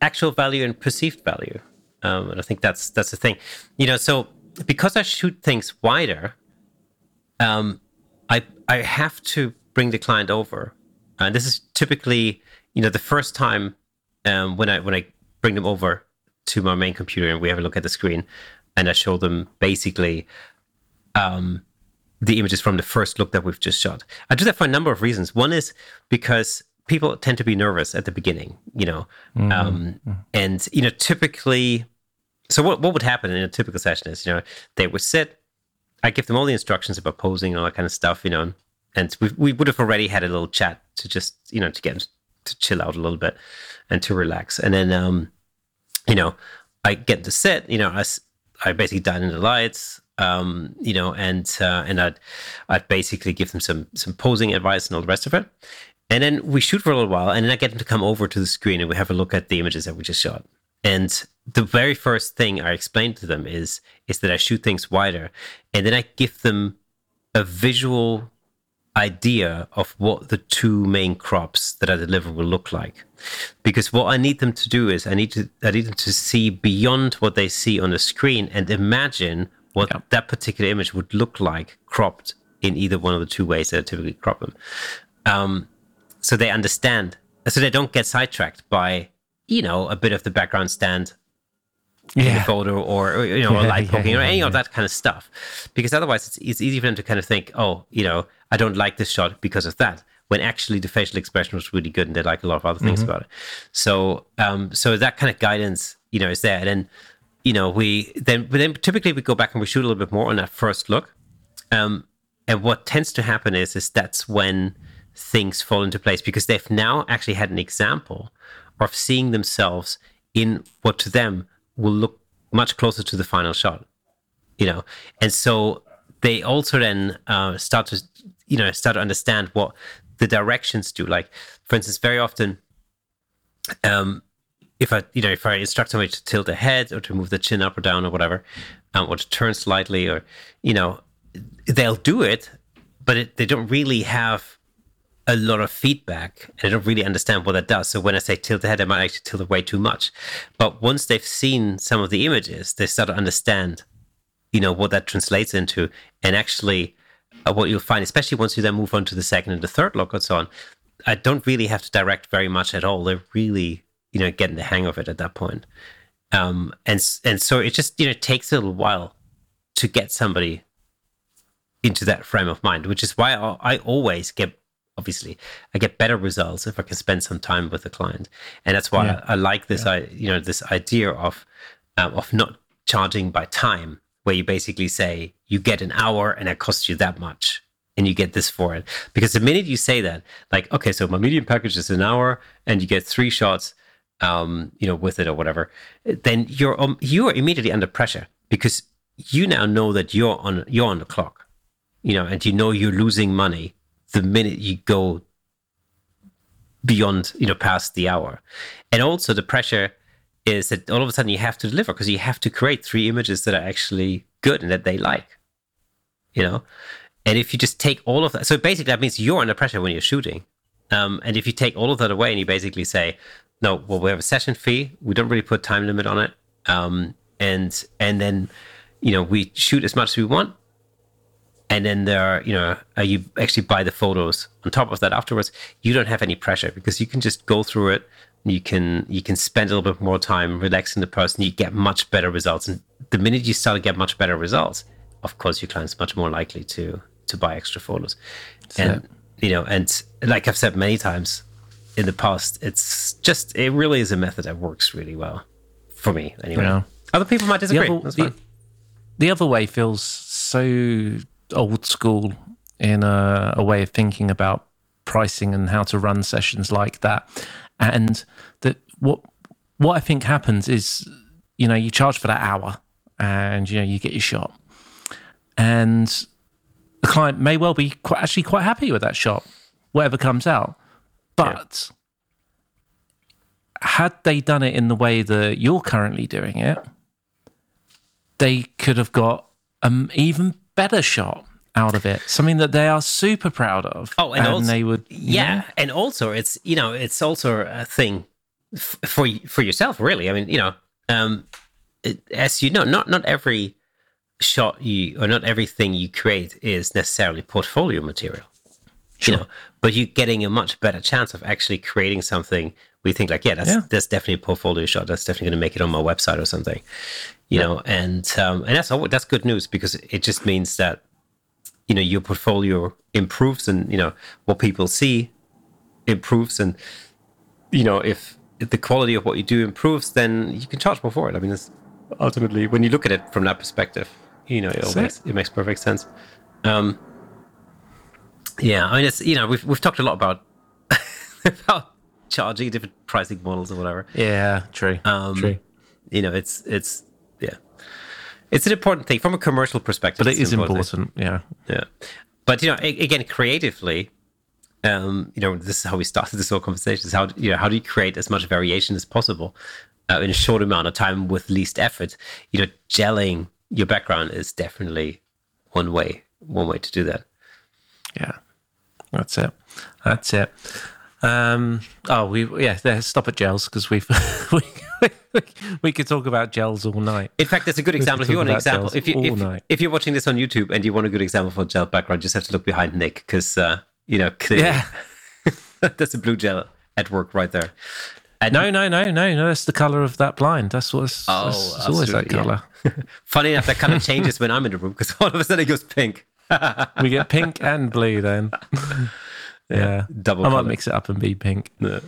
actual value and perceived value. Um, and I think that's that's the thing. You know, so because I shoot things wider, um, I I have to bring the client over, and this is typically you know the first time um, when I when I bring them over to my main computer and we have a look at the screen, and I show them basically um, the images from the first look that we've just shot. I do that for a number of reasons. One is because people tend to be nervous at the beginning, you know, mm-hmm. um, and you know, typically. So what what would happen in a typical session is, you know, they would sit. I give them all the instructions about posing and all that kind of stuff, you know, and we we would have already had a little chat to just you know to get them to chill out a little bit and to relax, and then um, you know, I get to set, you know, I I basically dial in the lights, um, you know, and uh, and I'd I'd basically give them some some posing advice and all the rest of it. And then we shoot for a little while, and then I get them to come over to the screen and we have a look at the images that we just shot. And the very first thing I explain to them is is that I shoot things wider, and then I give them a visual idea of what the two main crops that I deliver will look like. Because what I need them to do is I need to I need them to see beyond what they see on the screen and imagine what yeah. that particular image would look like cropped in either one of the two ways that I typically crop them. Um, so they understand, so they don't get sidetracked by you know a bit of the background stand yeah. in the photo or, or you know yeah, light poking or any of that kind of stuff, because otherwise it's it's easy for them to kind of think, oh, you know, I don't like this shot because of that. When actually the facial expression was really good and they like a lot of other things mm-hmm. about it. So um, so that kind of guidance, you know, is there. And then, you know, we then but then typically we go back and we shoot a little bit more on that first look. Um, and what tends to happen is is that's when things fall into place because they've now actually had an example of seeing themselves in what to them will look much closer to the final shot you know and so they also then uh, start to you know start to understand what the directions do like for instance very often um if i you know if i instruct somebody to tilt the head or to move the chin up or down or whatever um, or to turn slightly or you know they'll do it but it, they don't really have a lot of feedback and I don't really understand what that does. So when I say tilt the head, I might actually tilt it way too much. But once they've seen some of the images, they start to understand, you know, what that translates into. And actually, what you'll find, especially once you then move on to the second and the third look and so on, I don't really have to direct very much at all. They're really, you know, getting the hang of it at that point. Um, and and so it just you know takes a little while to get somebody into that frame of mind, which is why I, I always get obviously i get better results if i can spend some time with the client and that's why yeah. I, I, like this yeah. i you know this idea of um, of not charging by time where you basically say you get an hour and it costs you that much and you get this for it because the minute you say that like okay so my medium package is an hour and you get three shots um you know with it or whatever then you're um, you're immediately under pressure because you now know that you're on you're on the clock you know and you know you're losing money the minute you go beyond, you know, past the hour. And also the pressure is that all of a sudden you have to deliver because you have to create three images that are actually good and that they like. You know? And if you just take all of that, so basically that means you're under pressure when you're shooting. Um, and if you take all of that away and you basically say, no, well, we have a session fee. We don't really put time limit on it. Um, and and then, you know, we shoot as much as we want and then there are you know you actually buy the photos on top of that afterwards you don't have any pressure because you can just go through it you can you can spend a little bit more time relaxing the person you get much better results and the minute you start to get much better results of course your client's much more likely to to buy extra photos. and you know, and like I've said many times in the past, it's just it really is a method that works really well for me anyway. Other people might disagree. other, That's the, the other way feels so old school in a, a way of thinking about pricing and how to run sessions like that. And that what what I think happens is, you know, you charge for that hour and you know you get your shot, and the client may well be quite actually quite happy with that shot, whatever comes out, but. Had they done it in the way that you're currently doing it, they could have got an even better shot out of it. Something that they are super proud of. Oh, and also- they would, yeah and also it's you know it's also a thing f- for for yourself really i mean you know um it, as you know not not every shot you or not everything you create is necessarily portfolio material you know but you're getting a much better chance of actually creating something we think like yeah that's Yeah. that's definitely a portfolio shot that's definitely going to make it on my website or something you know and um and that's all that's good news because it just means that you know your portfolio improves and you know what people see improves and you know if, if the quality of what you do improves then you can charge more for it i mean it's ultimately when you look at it from that perspective you know it, all That's it. makes, it makes perfect sense um yeah i mean it's you know we've, we've talked a lot about <laughs> about charging different pricing models or whatever yeah, true, um true. you know it's it's it's an important thing from a commercial perspective But it's important important. Yeah, Yeah, but you know, again, creatively, um, you know, this is how we started this whole conversation. Is how you know how do you create as much variation as possible uh, in a short amount of time with least effort? You know, gelling your background is definitely one way one way to do that. yeah. That's it. That's it. Um, oh, we yeah. There, stop at gels because we've <laughs> we, we, we could talk about gels all night. In fact, that's a good example. If you want an example, if you if, if, you're watching this on YouTube and you want a good example for a gel background, just have to look behind Nick because uh, you know clearly Yeah. <laughs> that's a blue gel at work right there. And No, no, no, no, no. That's the color of that blind. That's what's. Oh, that's, it's always that absolutely, yeah. color. <laughs> funny enough, that kind of changes when I'm in the room because all of a sudden it goes pink. We get pink and blue then. Yeah, double I might colour. mix it up and be pink. Yeah.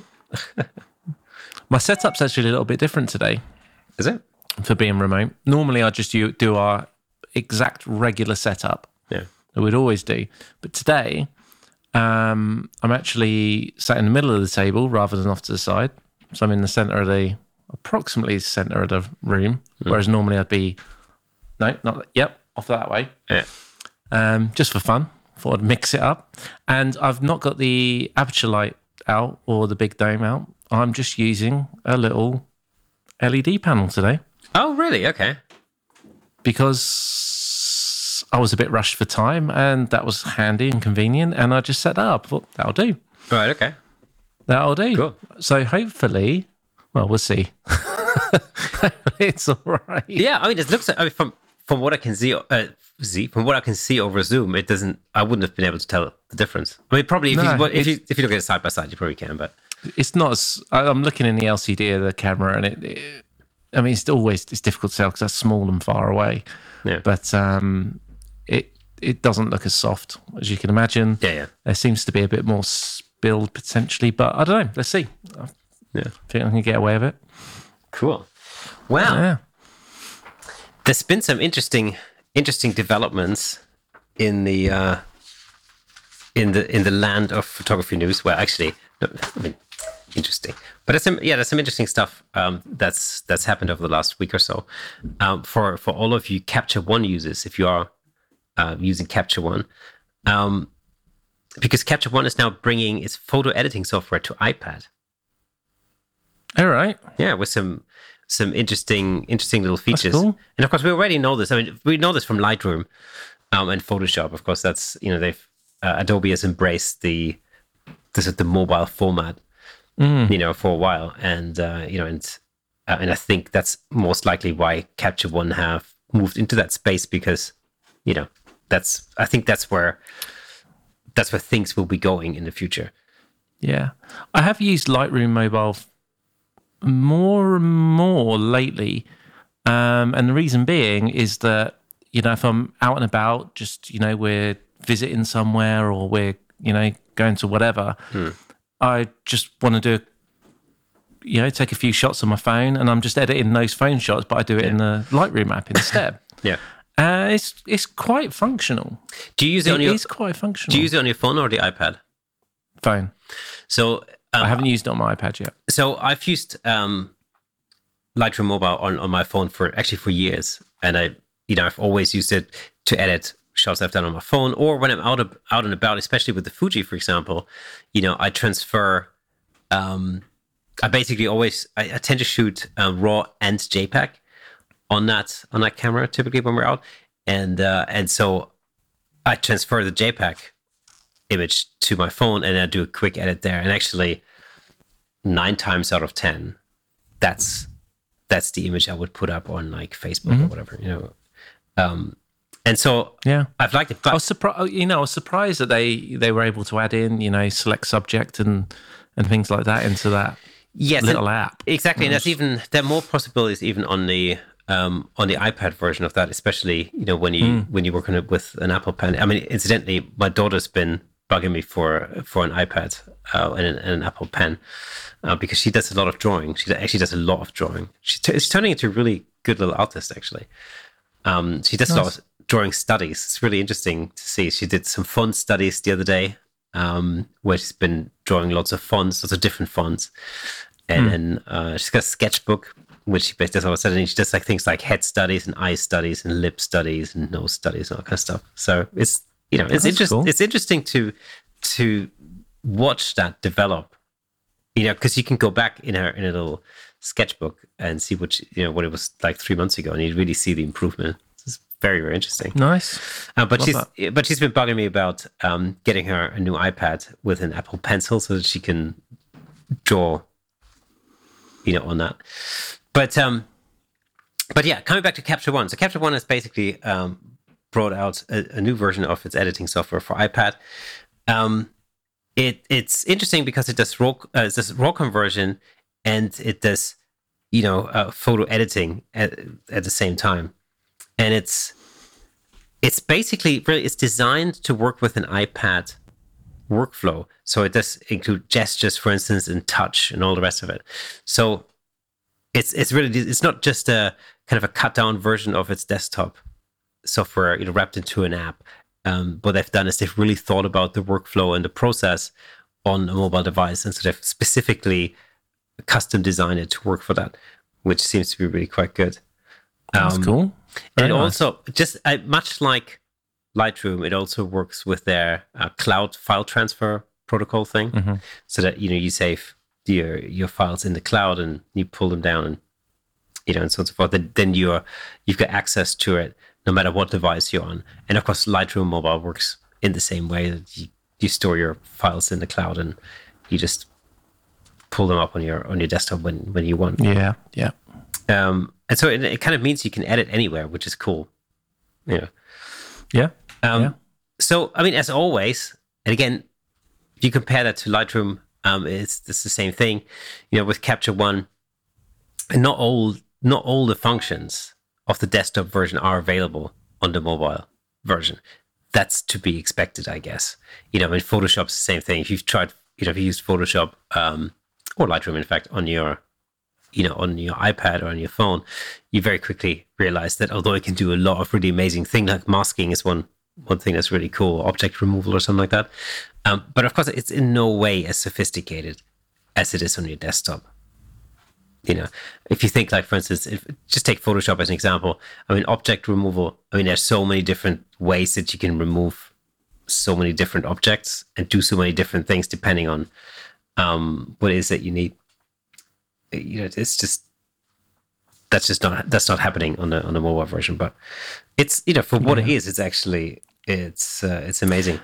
<laughs> My setup's actually a little bit different today Is it? for being remote. Normally, I just do our exact regular setup Yeah. that we'd always do, but today um, I'm actually sat in the middle of the table rather than off to the side. So I'm in the center of the approximately center of the room, whereas normally I'd be no, not yep, off that way. Yeah. um, just for fun. Thought I'd mix it up. And I've not got the Aputure light out or the big dome out. I'm just using a little LED panel today Oh, really? Okay. because I was a bit rushed for time and that was handy and convenient. And I just set that up. Thought that'll do. Right. Okay. That'll do. Cool. So hopefully, well, we'll see. <laughs> it's all right. Yeah. I mean, it looks. like, I mean, from from what I can see, uh, see from what I can see over Zoom, it doesn't. I wouldn't have been able to tell the difference. I mean, probably if No, you if you if you look at it side by side, you probably can. But it's not as I'm looking in the LCD of the camera, and it, it I mean, it's always it's difficult to tell because that's small and far away. Yeah. But um, it it doesn't look as soft as you can imagine. yeah, yeah, There seems to be a bit more spilled potentially, but I don't know. Let's see. I yeah. think I can get away with it. Cool. Wow. Yeah. There's been some interesting interesting developments in the uh, in the in the land of photography news. Well, actually, no, I mean, interesting. But there's some yeah, there's some interesting stuff um, that's that's happened over the last week or so. Um, for for all of you Capture One users, if you are uh, using Capture One, um, because Capture One is now bringing its photo editing software to iPad. All right. Yeah, with some some interesting interesting little features. cool. And of course, we already know this. I mean, we know this from Lightroom um, and Photoshop. Of course, that's you know they've uh, Adobe has embraced the this is the mobile format, you know, for a while, and uh, you know, and uh, and I think that's most likely why Capture One have moved into that space because you know that's I think that's where that's where things will be going in the future. Yeah. I have used Lightroom Mobile more and more lately. Um, and the reason being is that, you know, if I'm out and about, just, you know, we're visiting somewhere or we're you know going to whatever, Hmm. I just want to do. You know, take a few shots on my phone, and I'm just editing those phone shots, but I do it in the Lightroom app instead. <laughs> Yeah. Uh, it's it's quite functional. Do you use it on your is quite functional. Do you use it on your phone or the iPad? phone? So um, I haven't used it on my iPad yet. so I've used um, Lightroom Mobile on, on my phone for actually for years, and I you know I've always used it to edit shots I've done on my phone, or when I'm out of, out and about, especially with the Fuji, for example. You know, I transfer. Um, I basically always I, I tend to shoot uh, RAW and JPEG on that on that camera typically when we're out, and uh, and so I transfer the JPEG image to my phone and I do a quick edit there, and actually nine times out of ten, that's that's the image I would put up on like Facebook or whatever, you know. Um, and so Yeah. I've liked it, I was surprised. You know, I was surprised that they they were able to add in, you know, select subject and and things like that into that yes, little app. exactly, and that's even there are more possibilities even on the um, on the iPad version of that, especially you know when you when you work on it with an Apple Pen. I mean, incidentally, my daughter's been bugging me for for an iPad uh, and, an, and an Apple Pen uh, because she does a lot of drawing. She actually does a lot of drawing. She's, t- she's turning into a really good little artist, actually. Um, she does a lot of drawing studies. It's really interesting to see. She did some font studies the other day, um, where she's been drawing lots of fonts, lots of different fonts, and then uh, she's got a sketchbook which she does all of a sudden. She does like things like head studies and eye studies and lip studies and nose studies and all that kind of stuff. So it's you know it's interesting. cool. It's interesting to to watch that develop you know, because you can go back in her in a little sketchbook and see what she, you know what it was like three months ago, and you really see the improvement. It's very very interesting. Nice. Uh, but Love she's but she's been bugging me about um, getting her a new iPad with an Apple Pencil so that she can draw, you know, on that. But um, but yeah, coming back to Capture One. So Capture One is basically um, brought out a, a new version of its editing software for iPad. Um, it it's interesting because it does raw uh, does raw conversion and it does you know uh, photo editing at, at the same time, and it's it's basically really it's designed to work with an iPad workflow. So it does include gestures, for instance, and touch and all the rest of it. So it's it's really it's not just a kind of a cut down version of its desktop software, you know, wrapped into an app. Um, what they've done is they've really thought about the workflow and the process on a mobile device, and so they've specifically custom designed it to work for that, which seems to be really quite good. That's Um, cool. Very and nice. also, just uh, much like Lightroom, it also works with their uh, cloud file transfer protocol thing, Mm-hmm. so that you know you save your your files in the cloud and you pull them down and you know and so on and so forth. Then, then you're you've got access to it no matter what device you're on. And of course, Lightroom Mobile works in the same way that you, you store your files in the cloud and you just pull them up on your on your desktop when when you want. yeah, yeah. Um, and so it, it kind of means you can edit anywhere, which is cool. Yeah. Yeah. Um, Yeah. So, I mean, as always, and again, if you compare that to Lightroom, um, it's, it's the same thing. You know, with Capture One, and not all not all the functions of the desktop version are available on the mobile version. That's to be expected, I guess. You know, in Photoshop's the same thing. If you've tried, you know, if you used Photoshop um, or Lightroom, in fact, on your you know, on your iPad or on your phone, you very quickly realize that although it can do a lot of really amazing things, like masking is one one thing that's really cool, object removal or something like that. Um, but of course, it's in no way as sophisticated as it is on your desktop. You know, if you think like, for instance, if just take Photoshop as an example. I mean, object removal. I mean, there's so many different ways that you can remove so many different objects and do so many different things depending on um, what it is that you need you know it's just that's just not that's not happening on the on the mobile version but it's you know for what it is it's actually it's uh, it's amazing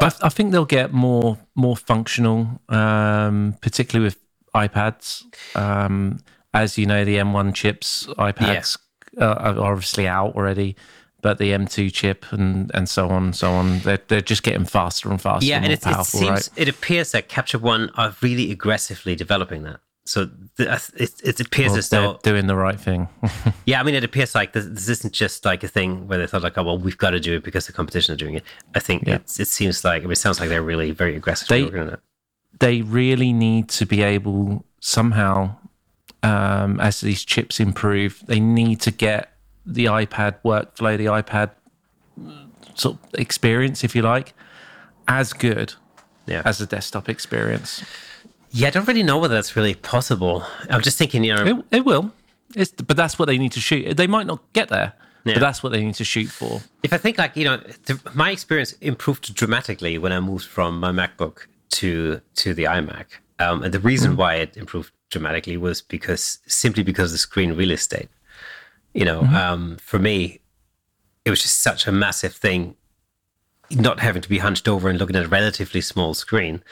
I, I think they'll get more more functional, um, particularly with iPads. Um, as you know, the M1 chips iPads uh, are obviously out already, but the M2 chip and and so on and so on, they're they're just getting faster and faster. yeah and and more it, it seems right? it appears that capture one are really aggressively developing that So the, it, it appears Well, as they're though, doing the right thing. <laughs> yeah, I mean, it appears like this, this isn't just like a thing where they thought like, oh, well, we've got to do it because the competition are doing it. I think Yeah. it's, it seems like, I mean, it sounds like they're really very aggressive. They- it. They really need to be able somehow, um, as these chips improve, they need to get the iPad workflow, the iPad sort of experience, if you like, as good Yeah. as the desktop experience. yeah, I don't really know whether that's really possible. I'm just thinking, you know, It, it will. It's, but that's what they need to shoot. They might not get there, Yeah. but that's what they need to shoot for. if I think like you know, the, my experience improved dramatically when I moved from my MacBook to to the iMac, um, and the reason why it improved dramatically was because simply because of the screen real estate. You know, um, for me, it was just such a massive thing, not having to be hunched over and looking at a relatively small screen.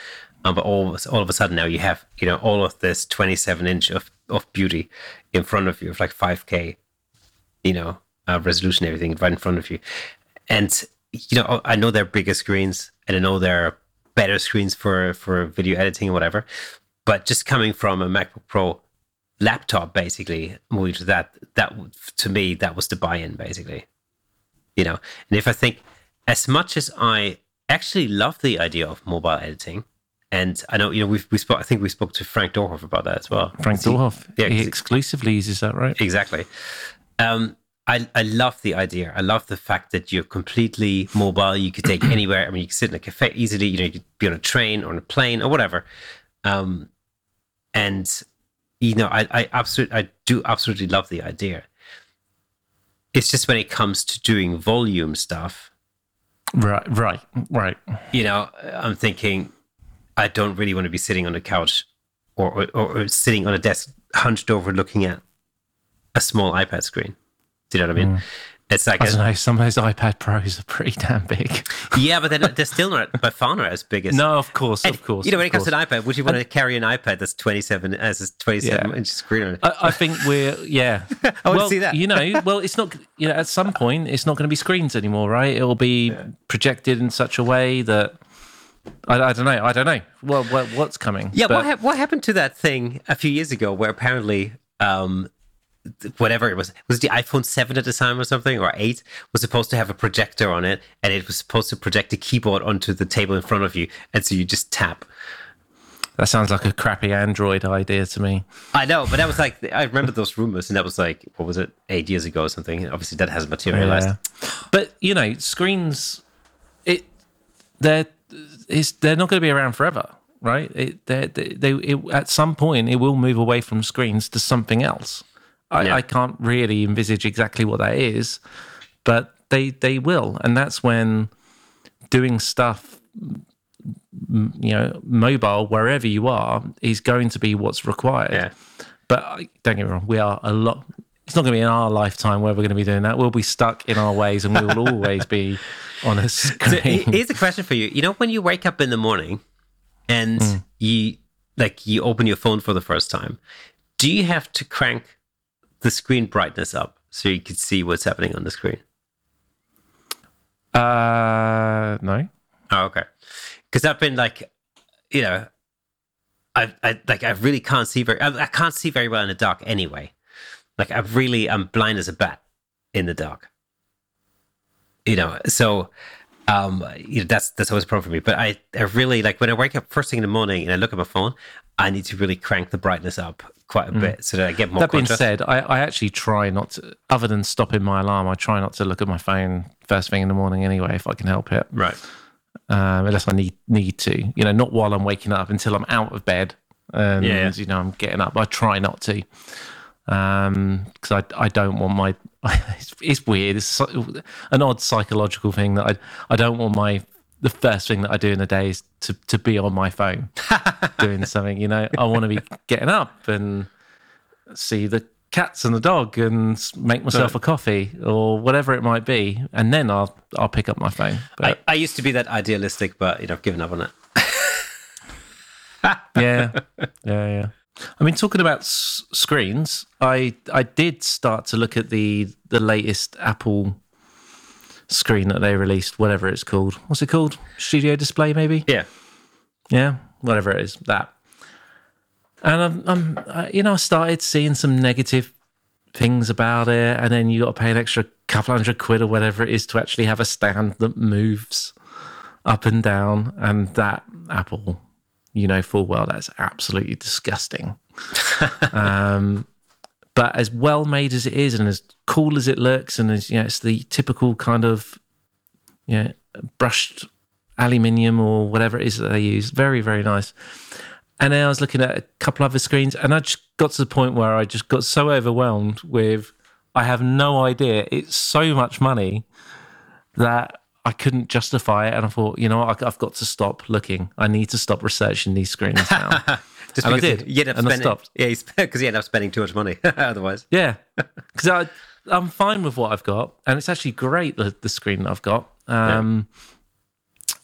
Um, but all, of- all of a sudden now you have, you know, all of this 27 inch of, of beauty in front of you of like 5K you know, uh, resolution, everything right in front of you. And you know, I know they're bigger screens, and I know there are better screens for for video editing or whatever. But just coming from a MacBook Pro laptop, basically moving to that, that to me that was the buy-in, basically. You know, and if I think as much as I actually love the idea of mobile editing, and I know you know we've we spoke, I think we spoke to Frank Doorhof about that as well. Frank Doorhof, yeah, he exclusively uses that, right? Exactly. Um, I, I love the idea. I love the fact that you're completely mobile. You could take <clears throat> anywhere. I mean, you could sit in a cafe easily. You know, you could be on a train or on a plane or whatever. Um, and you know, I, I absolutely, I do absolutely love the idea. It's just when it comes to doing volume stuff, Right, right, right. you know, I'm thinking, I don't really want to be sitting on a couch or, or, or sitting on a desk hunched over looking at a small iPad screen. Do you know what I mean? It's like, I a- don't know. Some of those iPad Pros are pretty damn big. <laughs> yeah, but they're, not, they're still not by far not as big as. no, of course, And, of course. You know, when it comes course. to an iPad, would you want to carry an iPad that's 27 as a 27 Yeah. inch screen on it? I, I think we're yeah. <laughs> I well, see that. you know, well, it's not. You know, at some point, it's not going to be screens anymore, right? It will be projected in such a way that I, I don't know. I don't know. Well, what, what's coming? Yeah, But- what, hap- what happened to that thing a few years ago where apparently, um, whatever it was, was it the iPhone 7 at the time or something, or 8, was supposed to have a projector on it, and it was supposed to project a keyboard onto the table in front of you, and so you just tap. that sounds like a crappy Android idea to me. I know, but that was like, I remember those rumors, and that was like, what was it, eight years ago or something? Obviously, that hasn't materialized. Yeah. But you know, screens, it they're they're not going to be around forever, right? It, they they they it, at some point it will move away from screens to something else. I, Yeah. I can't really envisage exactly what that is, but they they will, and that's when doing stuff. You know, mobile wherever you are is going to be what's required. Yeah. But don't get me wrong, we are a lot. It's not going to be in our lifetime where we're going to be doing that. We'll be stuck in our ways, and we will always be <laughs> on a screen. he- here's a question for you. You know, when you wake up in the morning and mm. you like you open your phone for the first time, do you have to crank the screen brightness up so you can see what's happening on the screen? Uh, no. Oh, okay. Because I've been like, you know, I, I like I really can't see very. I, I can't see very well in the dark anyway. Like I really, I'm blind as a bat in the dark. You know, so um, you know that's that's always a problem for me. But I, I really like when I wake up first thing in the morning and I look at my phone, I need to really crank the brightness up quite a mm. bit so that uh, I get more. That being contrast. said, I, I actually try not to, other than stopping my alarm, I try not to look at my phone first thing in the morning anyway, if I can help it, right? um, unless I need need to. You know, not while I'm waking up until I'm out of bed and Yeah. you know I'm getting up. I try not to, um, because I I don't want my. <laughs> It's, it's weird. It's so- an odd psychological thing that I I don't want my the first thing that I do in the day is to to be on my phone <laughs> doing something. You know, I want to be getting up and see the cats and the dog and make myself a coffee or whatever it might be, and then I'll I'll pick up my phone. But I, I used to be that idealistic, but you know, I've given up on it. <laughs> yeah, yeah, yeah. I mean, talking about s- screens, I I did start to look at the the latest Apple screen that they released, whatever it's called. What's it called? Studio Display, maybe. Yeah. Yeah, whatever it is. That and I'm, I'm you know, I started seeing some negative things about it, and then you got to pay an extra couple hundred quid or whatever it is to actually have a stand that moves up and down, and that Apple, you know full well that's absolutely disgusting. <laughs> um, but as well made as it is, and as cool as it looks, and as you know, it's the typical kind of you know, brushed aluminium or whatever it is that they use. Very, very nice. And then I was looking at a couple other screens, and I just got to the point where I just got so overwhelmed with I have no idea. It's so much money that I couldn't justify it. And I thought, you know what, I've got to stop looking. I need to stop researching these screens now. <laughs> Just And I did, You end up spending, stopped. Yeah, because <laughs> you end up spending too much money <laughs> otherwise. Yeah, <laughs> because I'm fine with what I've got, and it's actually great the, the screen that I've got. Um,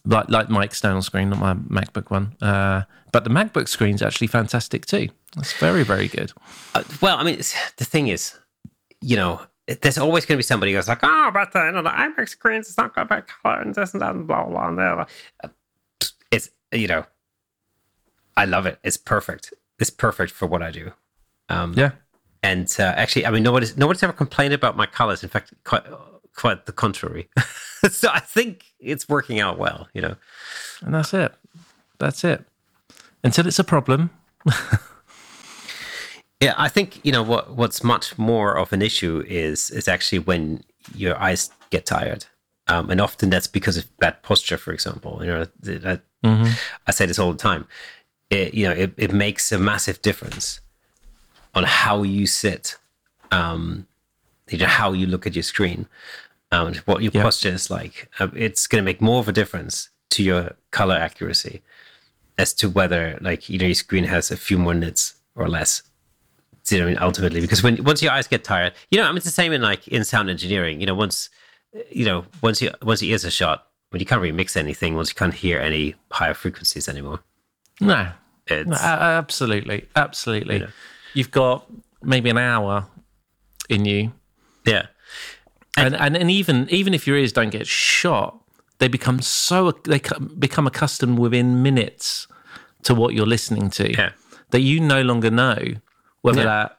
Like like my external screen, not my MacBook one. Uh, but the MacBook screen's actually fantastic too. It's very very good. Uh, well, I mean, the thing is, you know, there's always going to be somebody who's like, oh, but the, you know, the iMac screens, it's not got back color and this and that and blah, blah, blah. And blah, blah. Uh, It's, you know, I love it. It's perfect. It's perfect for what I do. Um, Yeah, And uh, actually, I mean, nobody's nobody's ever complained about my colors. In fact, quite quite the contrary. <laughs> so I think it's working out well. You know. and that's it. That's it. Until it's a problem. <laughs> Yeah, I think you know what. What's much more of an issue is is actually when your eyes get tired, um, and often that's because of bad posture. For example, you know, that, I say this all the time. It, you know, it, it makes a massive difference on how you sit, um, you know, how you look at your screen, um, what your Yeah. posture is like. Uh, it's going to make more of a difference to your color accuracy as to whether, like, you know, your screen has a few more nits or less you know, I mean, ultimately, because when once your eyes get tired, you know, I mean, it's the same in like in sound engineering. You know, once you know, once you once your ears are shot, when you can't really mix anything, once you can't hear any higher frequencies anymore, No, it's No, absolutely, absolutely. know. You've got maybe an hour in you, yeah, and, and and even even if your ears don't get shot, they become so they become accustomed within minutes to what you're listening to Yeah. that you no longer know whether Yeah. that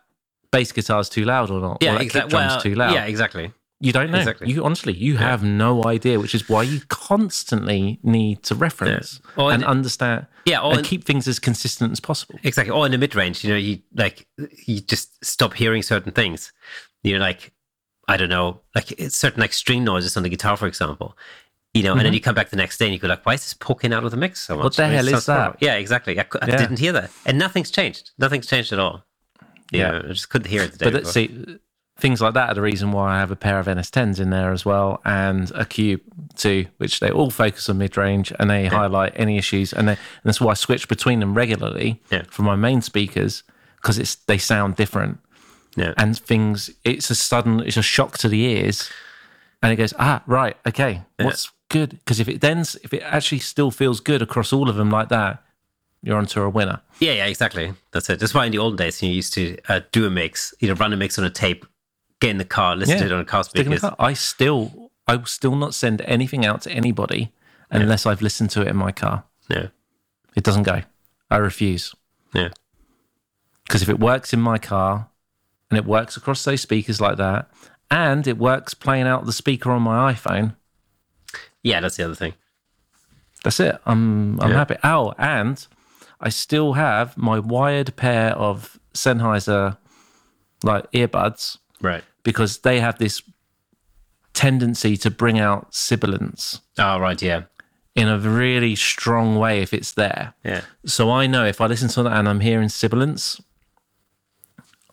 bass guitar's too loud or not, yeah, or exactly. Well, too loud. yeah, exactly. You don't know. exactly. You honestly, you have no idea, which is why you constantly need to reference Yeah. And and- understand Yeah, and in- keep things as consistent as possible. Exactly. Or in the mid range, you know, you like you just stop hearing certain things. You're like, I don't know, like it's certain like string noises on the guitar, for example. You know, and then you come back the next day and you go like, why is this poking out of the mix so much? Mm-hmm. What the I mean, hell is horrible. that? Yeah, exactly. I, I Yeah. didn't hear that, and nothing's changed. Nothing's changed at all. You Yeah. know, I just couldn't hear it the day But see, things like that are the reason why I have a pair of NS10s in there as well, and a Cube too, which they all focus on mid range and they highlight any issues, and, they, and that's why I switch between them regularly Yeah. for my main speakers because it's they sound different yeah. and things. It's a sudden, it's a shock to the ears, and it goes ah right, okay, what's good? Because if it then if it actually still feels good across all of them like that, you're onto a winner. yeah, yeah, exactly. That's it. That's why in the old days you used to uh, do a mix, you know, run a mix on a tape, get in the car, listen Yeah. to it on a car Stick in the speakers. car. I still, I will still not send anything out to anybody unless I've listened to it in my car. Yeah, It doesn't go. I refuse yeah, because if it works in my car and it works across those speakers like that, and it works playing out the speaker on my iPhone, yeah. That's the other thing. that's it. I'm I'm Yeah. happy. Oh, and I still have my wired pair of Sennheiser like earbuds Right. Because they have this tendency to bring out sibilance. Oh, right. Yeah, in a really strong way if it's there. yeah. So I know if I listen to that and I'm hearing sibilance,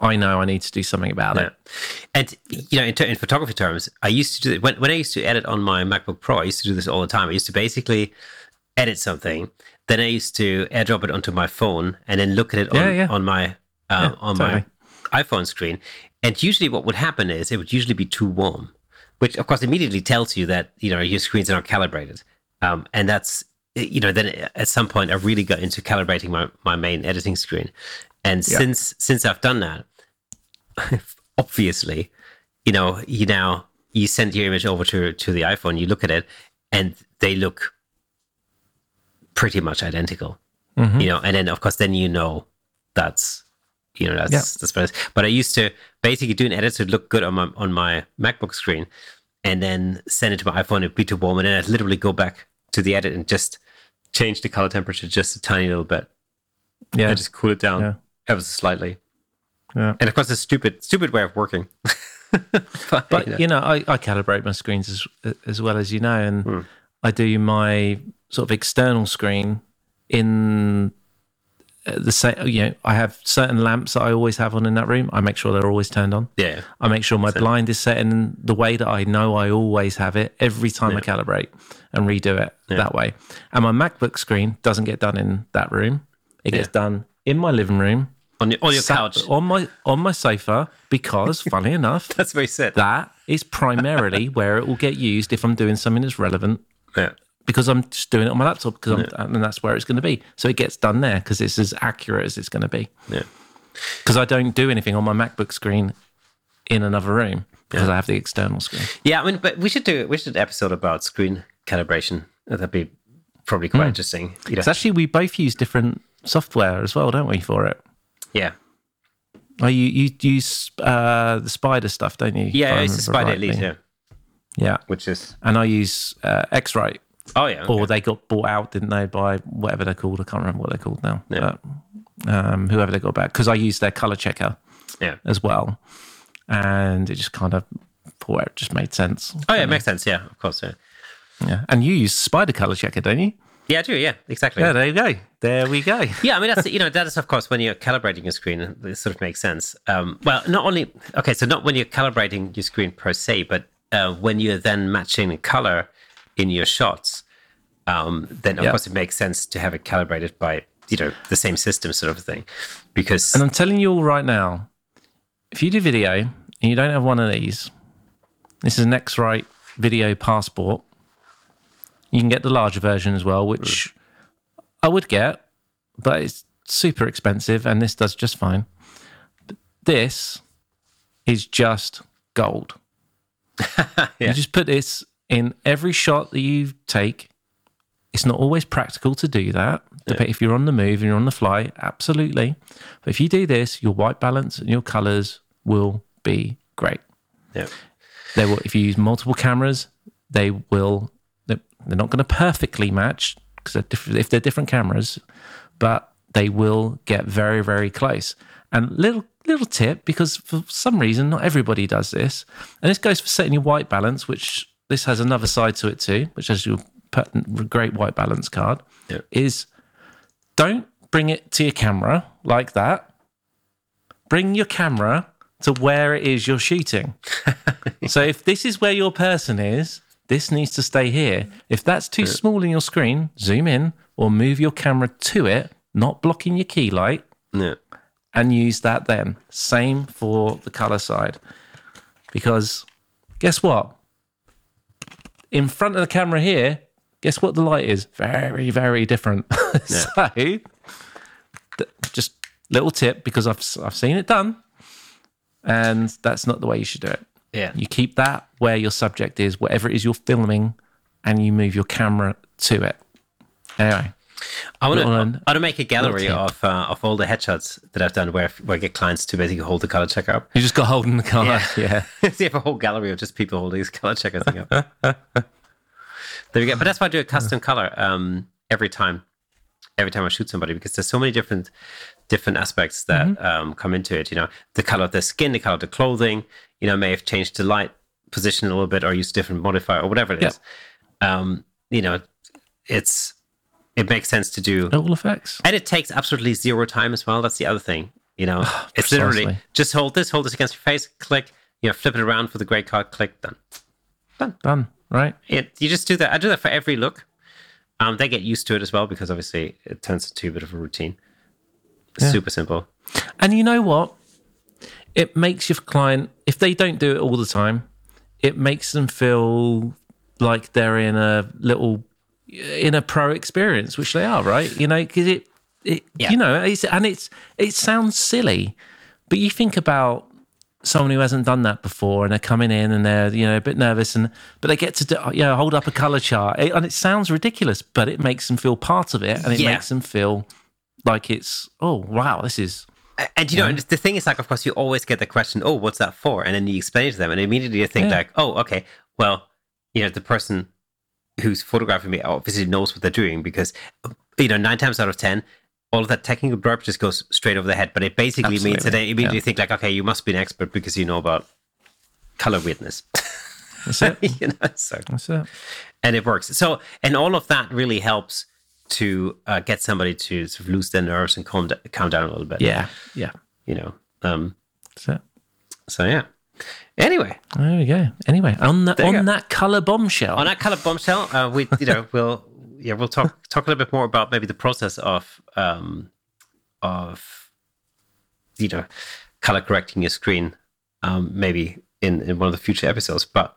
I know I need to do something about Yeah. it. And you know, in, in photography terms, I used to do it when, when I used to edit on my MacBook Pro. I used to do this all the time. I used to basically edit something, then I used to airdrop it onto my phone, and then look at it on, Yeah, yeah. on my uh, on totally. my iPhone screen. And usually, what would happen is it would usually be too warm, which of course immediately tells you that you know your screens are not calibrated. Um, and that's eh, you know then eh, at some point I really got into calibrating my, my main editing screen, and Yeah. since since I've done that, <laughs> obviously, you know, you now you send your image over to to the iPhone, you look at it, and they look pretty much identical. Mm-hmm. You know, and then of course, then you know that's you know that's yeah. that's better. But I used to basically do an edit so it looked good on my on my MacBook screen, and then send it to my iPhone. It'd be too warm, and then I'd literally go back to the edit and just change the color temperature just a tiny little bit. Yeah, and just cool it down yeah. ever so slightly. Yeah, and of course, a stupid stupid way of working. <laughs> but, but, you know, I, I, calibrate my screens as as well as you know, and hmm. I do my sort of external screen in Uh, the same you know i have certain lamps that i always have on in that room. I make sure they're always turned on. Yeah. I make sure my blind is set in the way that i know i always have it every time yeah. i calibrate and redo it yeah. that way. And my macbook screen doesn't get done in that room. It gets yeah. done in my living room. On your, on your couch. on my on my sofa because <laughs> funny enough that's very sad that is primarily where it will get used if i'm doing something that's relevant. Yeah because I'm just doing it on my laptop because yeah. and that's where it's going to be. So it gets done there because it's as accurate as it's going to be. Yeah. Because I don't do anything on my MacBook screen in another room because yeah. I have the external screen. Yeah, I mean, but we should do we should do an episode about screen calibration. That'd be probably quite mm. interesting. You know? It's actually we both use different software as well, don't we, for it? Yeah. Oh, you you use uh, the Spyder stuff, don't you? Yeah, it's the Spyder Elite. Yeah. Yeah. Which is and I use uh, X-Rite Oh yeah, okay. or they got bought out, didn't they, by whatever they're called? I can't remember what they're called now. Yeah. But, um, whoever they got back because I used their color checker, yeah, as well, and it just kind of for it just made sense. Oh yeah, it makes sense. Yeah, of course. Yeah. Yeah, and you use Spyder color checker, don't you? Yeah, I do. Yeah, exactly. Yeah, there you go. There we go. <laughs> yeah, I mean that's you know that is of course when you're calibrating your screen, it sort of makes sense. Um, well, not only okay, so not when you're calibrating your screen per se, but uh, when you're then matching the color in your shots, um, then of yeah. course it makes sense to have it calibrated by you know the same system sort of thing. Because and I'm telling you all right now, if you do video and you don't have one of these, this is an X-Rite Video Passport. You can get the larger version as well, which mm. I would get, but it's super expensive, and this does just fine. But this is just gold. <laughs> yeah. You just put this in every shot that you take. It's not always practical to do that. Yeah. If you're on the move and you're on the fly, absolutely. But if you do this, your white balance and your colors will be great. Yeah. They will. If you use multiple cameras, they will. They're not going to perfectly match because they're if they're different cameras, but they will get very very close. And little little tip because for some reason not everybody does this, and this goes for setting your white balance, which this has another side to it too, which has your great white balance card. Yeah. Is don't bring it to your camera like that. Bring your camera to where it is you're shooting. <laughs> so if this is where your person is, this needs to stay here. If that's too yeah. small in your screen, zoom in or move your camera to it, not blocking your key light. Yeah. And use that then. Same for the color side. Because guess what? In front of the camera here, guess what the light is? Very, very different. <laughs> so, th- just little tip because I've I've seen it done, and that's not the way you should do it. Yeah, you keep that where your subject is, whatever it is you're filming, and you move your camera to it. Anyway, I want to. I want to make a gallery of uh, of all the headshots that I've done where where I get clients to basically hold the color checker up. You just got holding the color. Yeah. <laughs> yeah. so you have a whole gallery of just people holding this color checker thing up. <laughs> there we go. But that's why I do a custom color um, every time. Every time I shoot somebody, because there's so many different different aspects that mm-hmm. um, come into it. You know, the color of the skin, the color of the clothing. You know, may have changed the light position a little bit, or used a different modifier, or whatever it is. Um, you know, it's it makes sense to do all effects, and it takes absolutely zero time as well. That's the other thing. You know, <sighs> it's literally just hold this, hold this against your face, click. You know, flip it around for the great card, click, done, done, done. Right? It, you just do that. I do that for every look. Um, they get used to it as well because obviously it turns into a bit of a routine. Yeah. Super simple. And you know what? It makes your client, if they don't do it all the time, it makes them feel like they're in a little in a pro experience, which they are, right? You know, because it, it yeah. you know, it's, and it's it sounds silly, but you think about someone who hasn't done that before and they're coming in and they're you know a bit nervous and but they get to do, you know hold up a color chart it, and it sounds ridiculous but it makes them feel part of it and it yeah. makes them feel like it's oh wow, this is and you know, yeah. the thing is, like, of course, you always get the question, "Oh, what's that for?" And then you explain it to them, and immediately you think, yeah. like, "Oh, okay, well, you know, the person who's photographing me obviously knows what they're doing because, you know, nine times out of ten, all of that technical blurb just goes straight over the head. But it basically Absolutely. means that they immediately yeah. think, like, okay, you must be an expert because you know about color weirdness. That's it. <laughs> you know, so that's it. And it works. So, and all of that really helps to uh, get somebody to sort of lose their nerves and calm, calm down a little bit. Yeah, yeah. You know. Um, so, so yeah. Anyway, there we go. Anyway, on that on that color bombshell, on that color bombshell, uh, we you know <laughs> we'll yeah we'll talk talk a little bit more about maybe the process of um of you know color correcting your screen um maybe in in one of the future episodes, but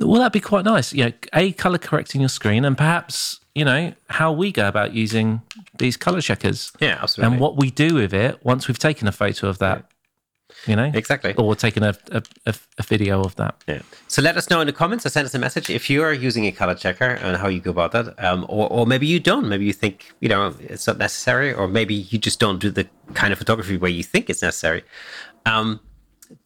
well that'd be quite nice. You know, a color correcting your screen and perhaps you know, how we go about using these color checkers. Yeah, absolutely. And what we do with it once we've taken a photo of that. You know, exactly, or taking a, a, a, video of that. Yeah. So let us know in the comments or send us a message if you are using a color checker and how you go about that. Um, or, or maybe you don't. Maybe you think you know it's not necessary, or maybe you just don't do the kind of photography where you think it's necessary. Um,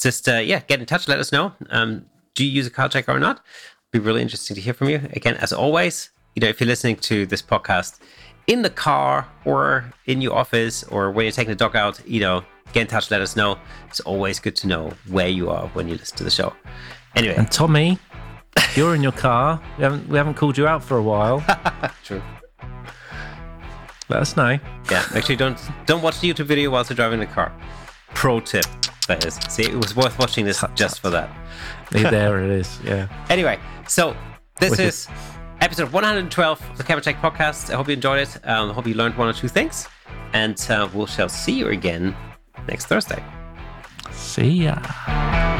just uh, yeah, get in touch. Let us know. Um, do you use a color checker or not? Be really interesting to hear from you. Again, as always, you know, if you're listening to this podcast in the car or in your office or when you're taking the dog out, you know, get in touch, let us know. It's always good to know where you are when you listen to the show. Anyway. And Tommy, you're in your car. We haven't we haven't called you out for a while. <laughs> True. Let us know. Yeah, actually don't don't watch the YouTube video whilst you're driving the car. Pro tip. That is. See, it was worth watching this just for that. there <laughs> it is. Yeah. Anyway, so this is episode 112 of the Camera Tech podcast. I hope you enjoyed it. Um, I hope you learned one or two things. And uh, we shall see you again next Thursday. See ya.